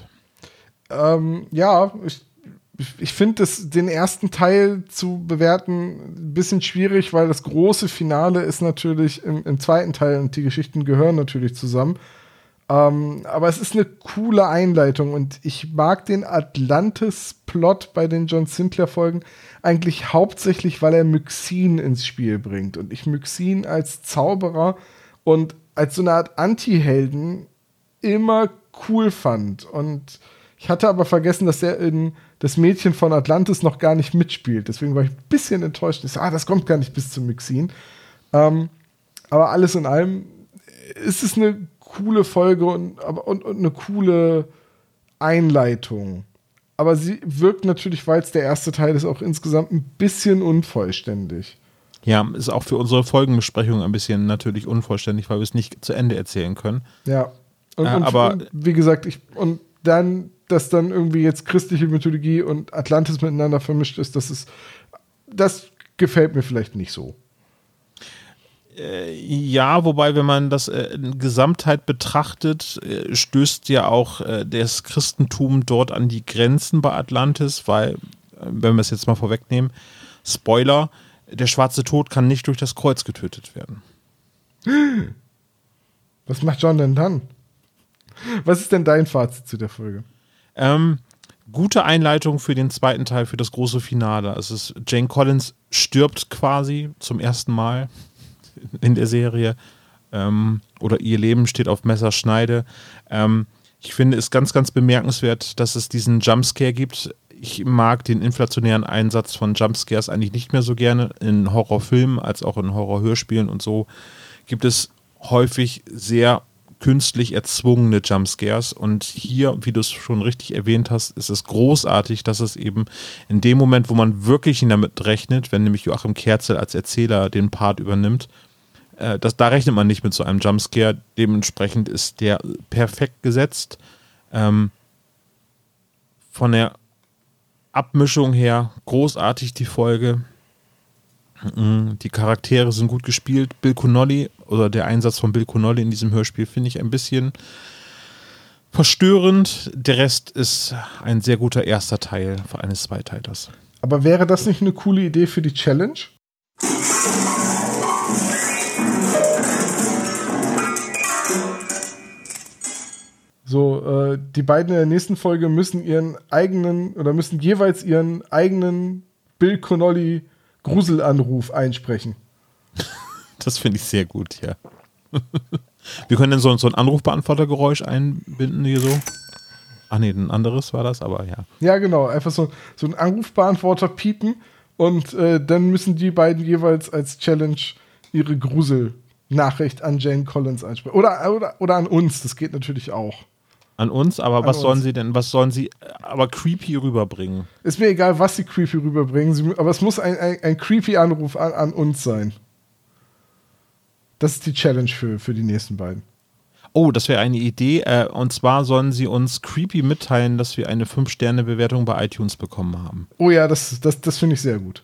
Ähm, ja, ich, ich finde den ersten Teil zu bewerten ein bisschen schwierig, weil das große Finale ist natürlich im, im zweiten Teil und die Geschichten gehören natürlich zusammen. Ähm, aber es ist eine coole Einleitung und ich mag den Atlantis-Plot bei den John Sinclair-Folgen eigentlich hauptsächlich, weil er Myxin ins Spiel bringt und ich Myxin als Zauberer und als so eine Art Anti-Helden immer cool fand. Und ich hatte aber vergessen, dass er in das Mädchen von Atlantis noch gar nicht mitspielt. Deswegen war ich ein bisschen enttäuscht. Ich so, ah, das kommt gar nicht bis zum Mixin. Ähm, aber alles in allem ist es eine coole Folge und, aber, und, und eine coole Einleitung. Aber sie wirkt natürlich, weil es der erste Teil ist, auch insgesamt ein bisschen unvollständig. Ja, ist auch für unsere Folgenbesprechung ein bisschen natürlich unvollständig, weil wir es nicht zu Ende erzählen können. Ja. Und, Äh, und, aber- und wie gesagt, ich, und dann, dass dann irgendwie jetzt christliche Mythologie und Atlantis miteinander vermischt ist, das ist, das gefällt mir vielleicht nicht so. Ja, wobei, wenn man das äh, in Gesamtheit betrachtet, äh, stößt ja auch äh, das Christentum dort an die Grenzen bei Atlantis, weil, äh, wenn wir es jetzt mal vorwegnehmen, Spoiler, der schwarze Tod kann nicht durch das Kreuz getötet werden. Was macht John denn dann? Was ist denn dein Fazit zu der Folge? Ähm, gute Einleitung für den zweiten Teil, für das große Finale. Es ist Jane Collins stirbt quasi zum ersten Mal in der Serie. Ähm, oder ihr Leben steht auf Messerschneide. Ähm, ich finde es ganz, ganz bemerkenswert, dass es diesen Jumpscare gibt. Ich mag den inflationären Einsatz von Jumpscares eigentlich nicht mehr so gerne in Horrorfilmen als auch in Horrorhörspielen und so gibt es häufig sehr künstlich erzwungene Jumpscares. Und hier, wie du es schon richtig erwähnt hast, ist es großartig, dass es eben in dem Moment, wo man wirklich damit rechnet, wenn nämlich Joachim Kerzel als Erzähler den Part übernimmt, äh, das, da rechnet man nicht mit so einem Jumpscare. Dementsprechend ist der perfekt gesetzt. Ähm, von der Abmischung her großartig die Folge. Mhm, die Charaktere sind gut gespielt. Bill Connolly oder der Einsatz von Bill Connolly in diesem Hörspiel finde ich ein bisschen verstörend. Der Rest ist ein sehr guter erster Teil eines Zweiteilers. Aber wäre das nicht eine coole Idee für die Challenge? So, äh, die beiden in der nächsten Folge müssen ihren eigenen oder müssen jeweils ihren eigenen Bill Connolly Gruselanruf einsprechen. *laughs* Das finde ich sehr gut, ja. Wir können dann so, so ein Anrufbeantwortergeräusch einbinden, hier so. Ach nee, ein anderes war das, aber ja. Ja, genau. Einfach so, so ein Anrufbeantworter piepen und äh, dann müssen die beiden jeweils als Challenge ihre Gruselnachricht an Jane Collins einsprechen. Oder, oder, oder an uns, das geht natürlich auch. An uns, aber an was uns. sollen sie denn, was sollen sie aber creepy rüberbringen? Ist mir egal, was sie creepy rüberbringen, sie, aber es muss ein, ein, ein creepy Anruf an, an uns sein. Das ist die Challenge für, für die nächsten beiden. Oh, das wäre eine Idee. Äh, und zwar sollen sie uns creepy mitteilen, dass wir eine 5-Sterne-Bewertung bei iTunes bekommen haben. Oh ja, das, das, das finde ich sehr gut.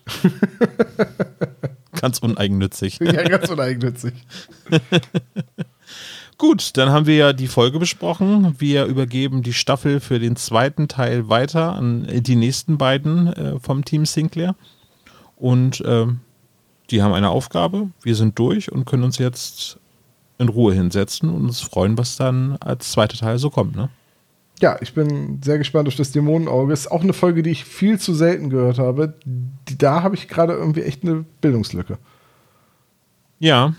*laughs* ganz uneigennützig. Ja, ganz uneigennützig. *laughs* Gut, dann haben wir ja die Folge besprochen. Wir übergeben die Staffel für den zweiten Teil weiter an die nächsten beiden äh, vom Team Sinclair. Und äh, die haben eine Aufgabe. Wir sind durch und können uns jetzt in Ruhe hinsetzen und uns freuen, was dann als zweiter Teil so kommt. Ne? Ja, ich bin sehr gespannt auf das Dämonenauge. Ist auch eine Folge, die ich viel zu selten gehört habe. Da habe ich gerade irgendwie echt eine Bildungslücke. Ja,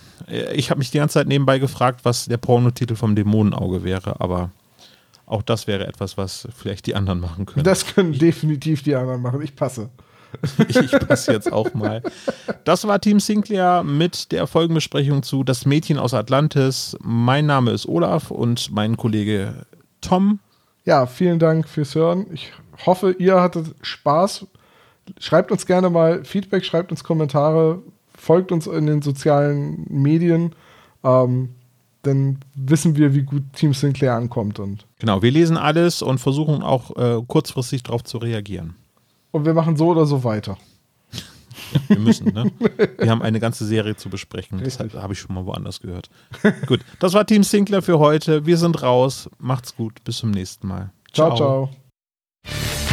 ich habe mich die ganze Zeit nebenbei gefragt, was der Pornotitel vom Dämonenauge wäre, aber auch das wäre etwas, was vielleicht die anderen machen können. Das können definitiv die anderen machen. Ich passe. *laughs* ich, ich passe jetzt auch mal. Das war Team Sinclair mit der Folgenbesprechung zu Das Mädchen aus Atlantis. Mein Name ist Olaf und mein Kollege Tom. Ja, vielen Dank fürs Hören. Ich hoffe, ihr hattet Spaß. Schreibt uns gerne mal Feedback, schreibt uns Kommentare, folgt uns in den sozialen Medien. Ähm, dann wissen wir, wie gut Team Sinclair ankommt. Und genau, wir lesen alles und versuchen auch äh, kurzfristig darauf zu reagieren. Und wir machen so oder so weiter. Wir müssen, ne? *laughs* Wir haben eine ganze Serie zu besprechen. Richtig. Das habe ich schon mal woanders gehört. *laughs* gut, das war Team Sinclair für heute. Wir sind raus. Macht's gut. Bis zum nächsten Mal. ciao. ciao. ciao.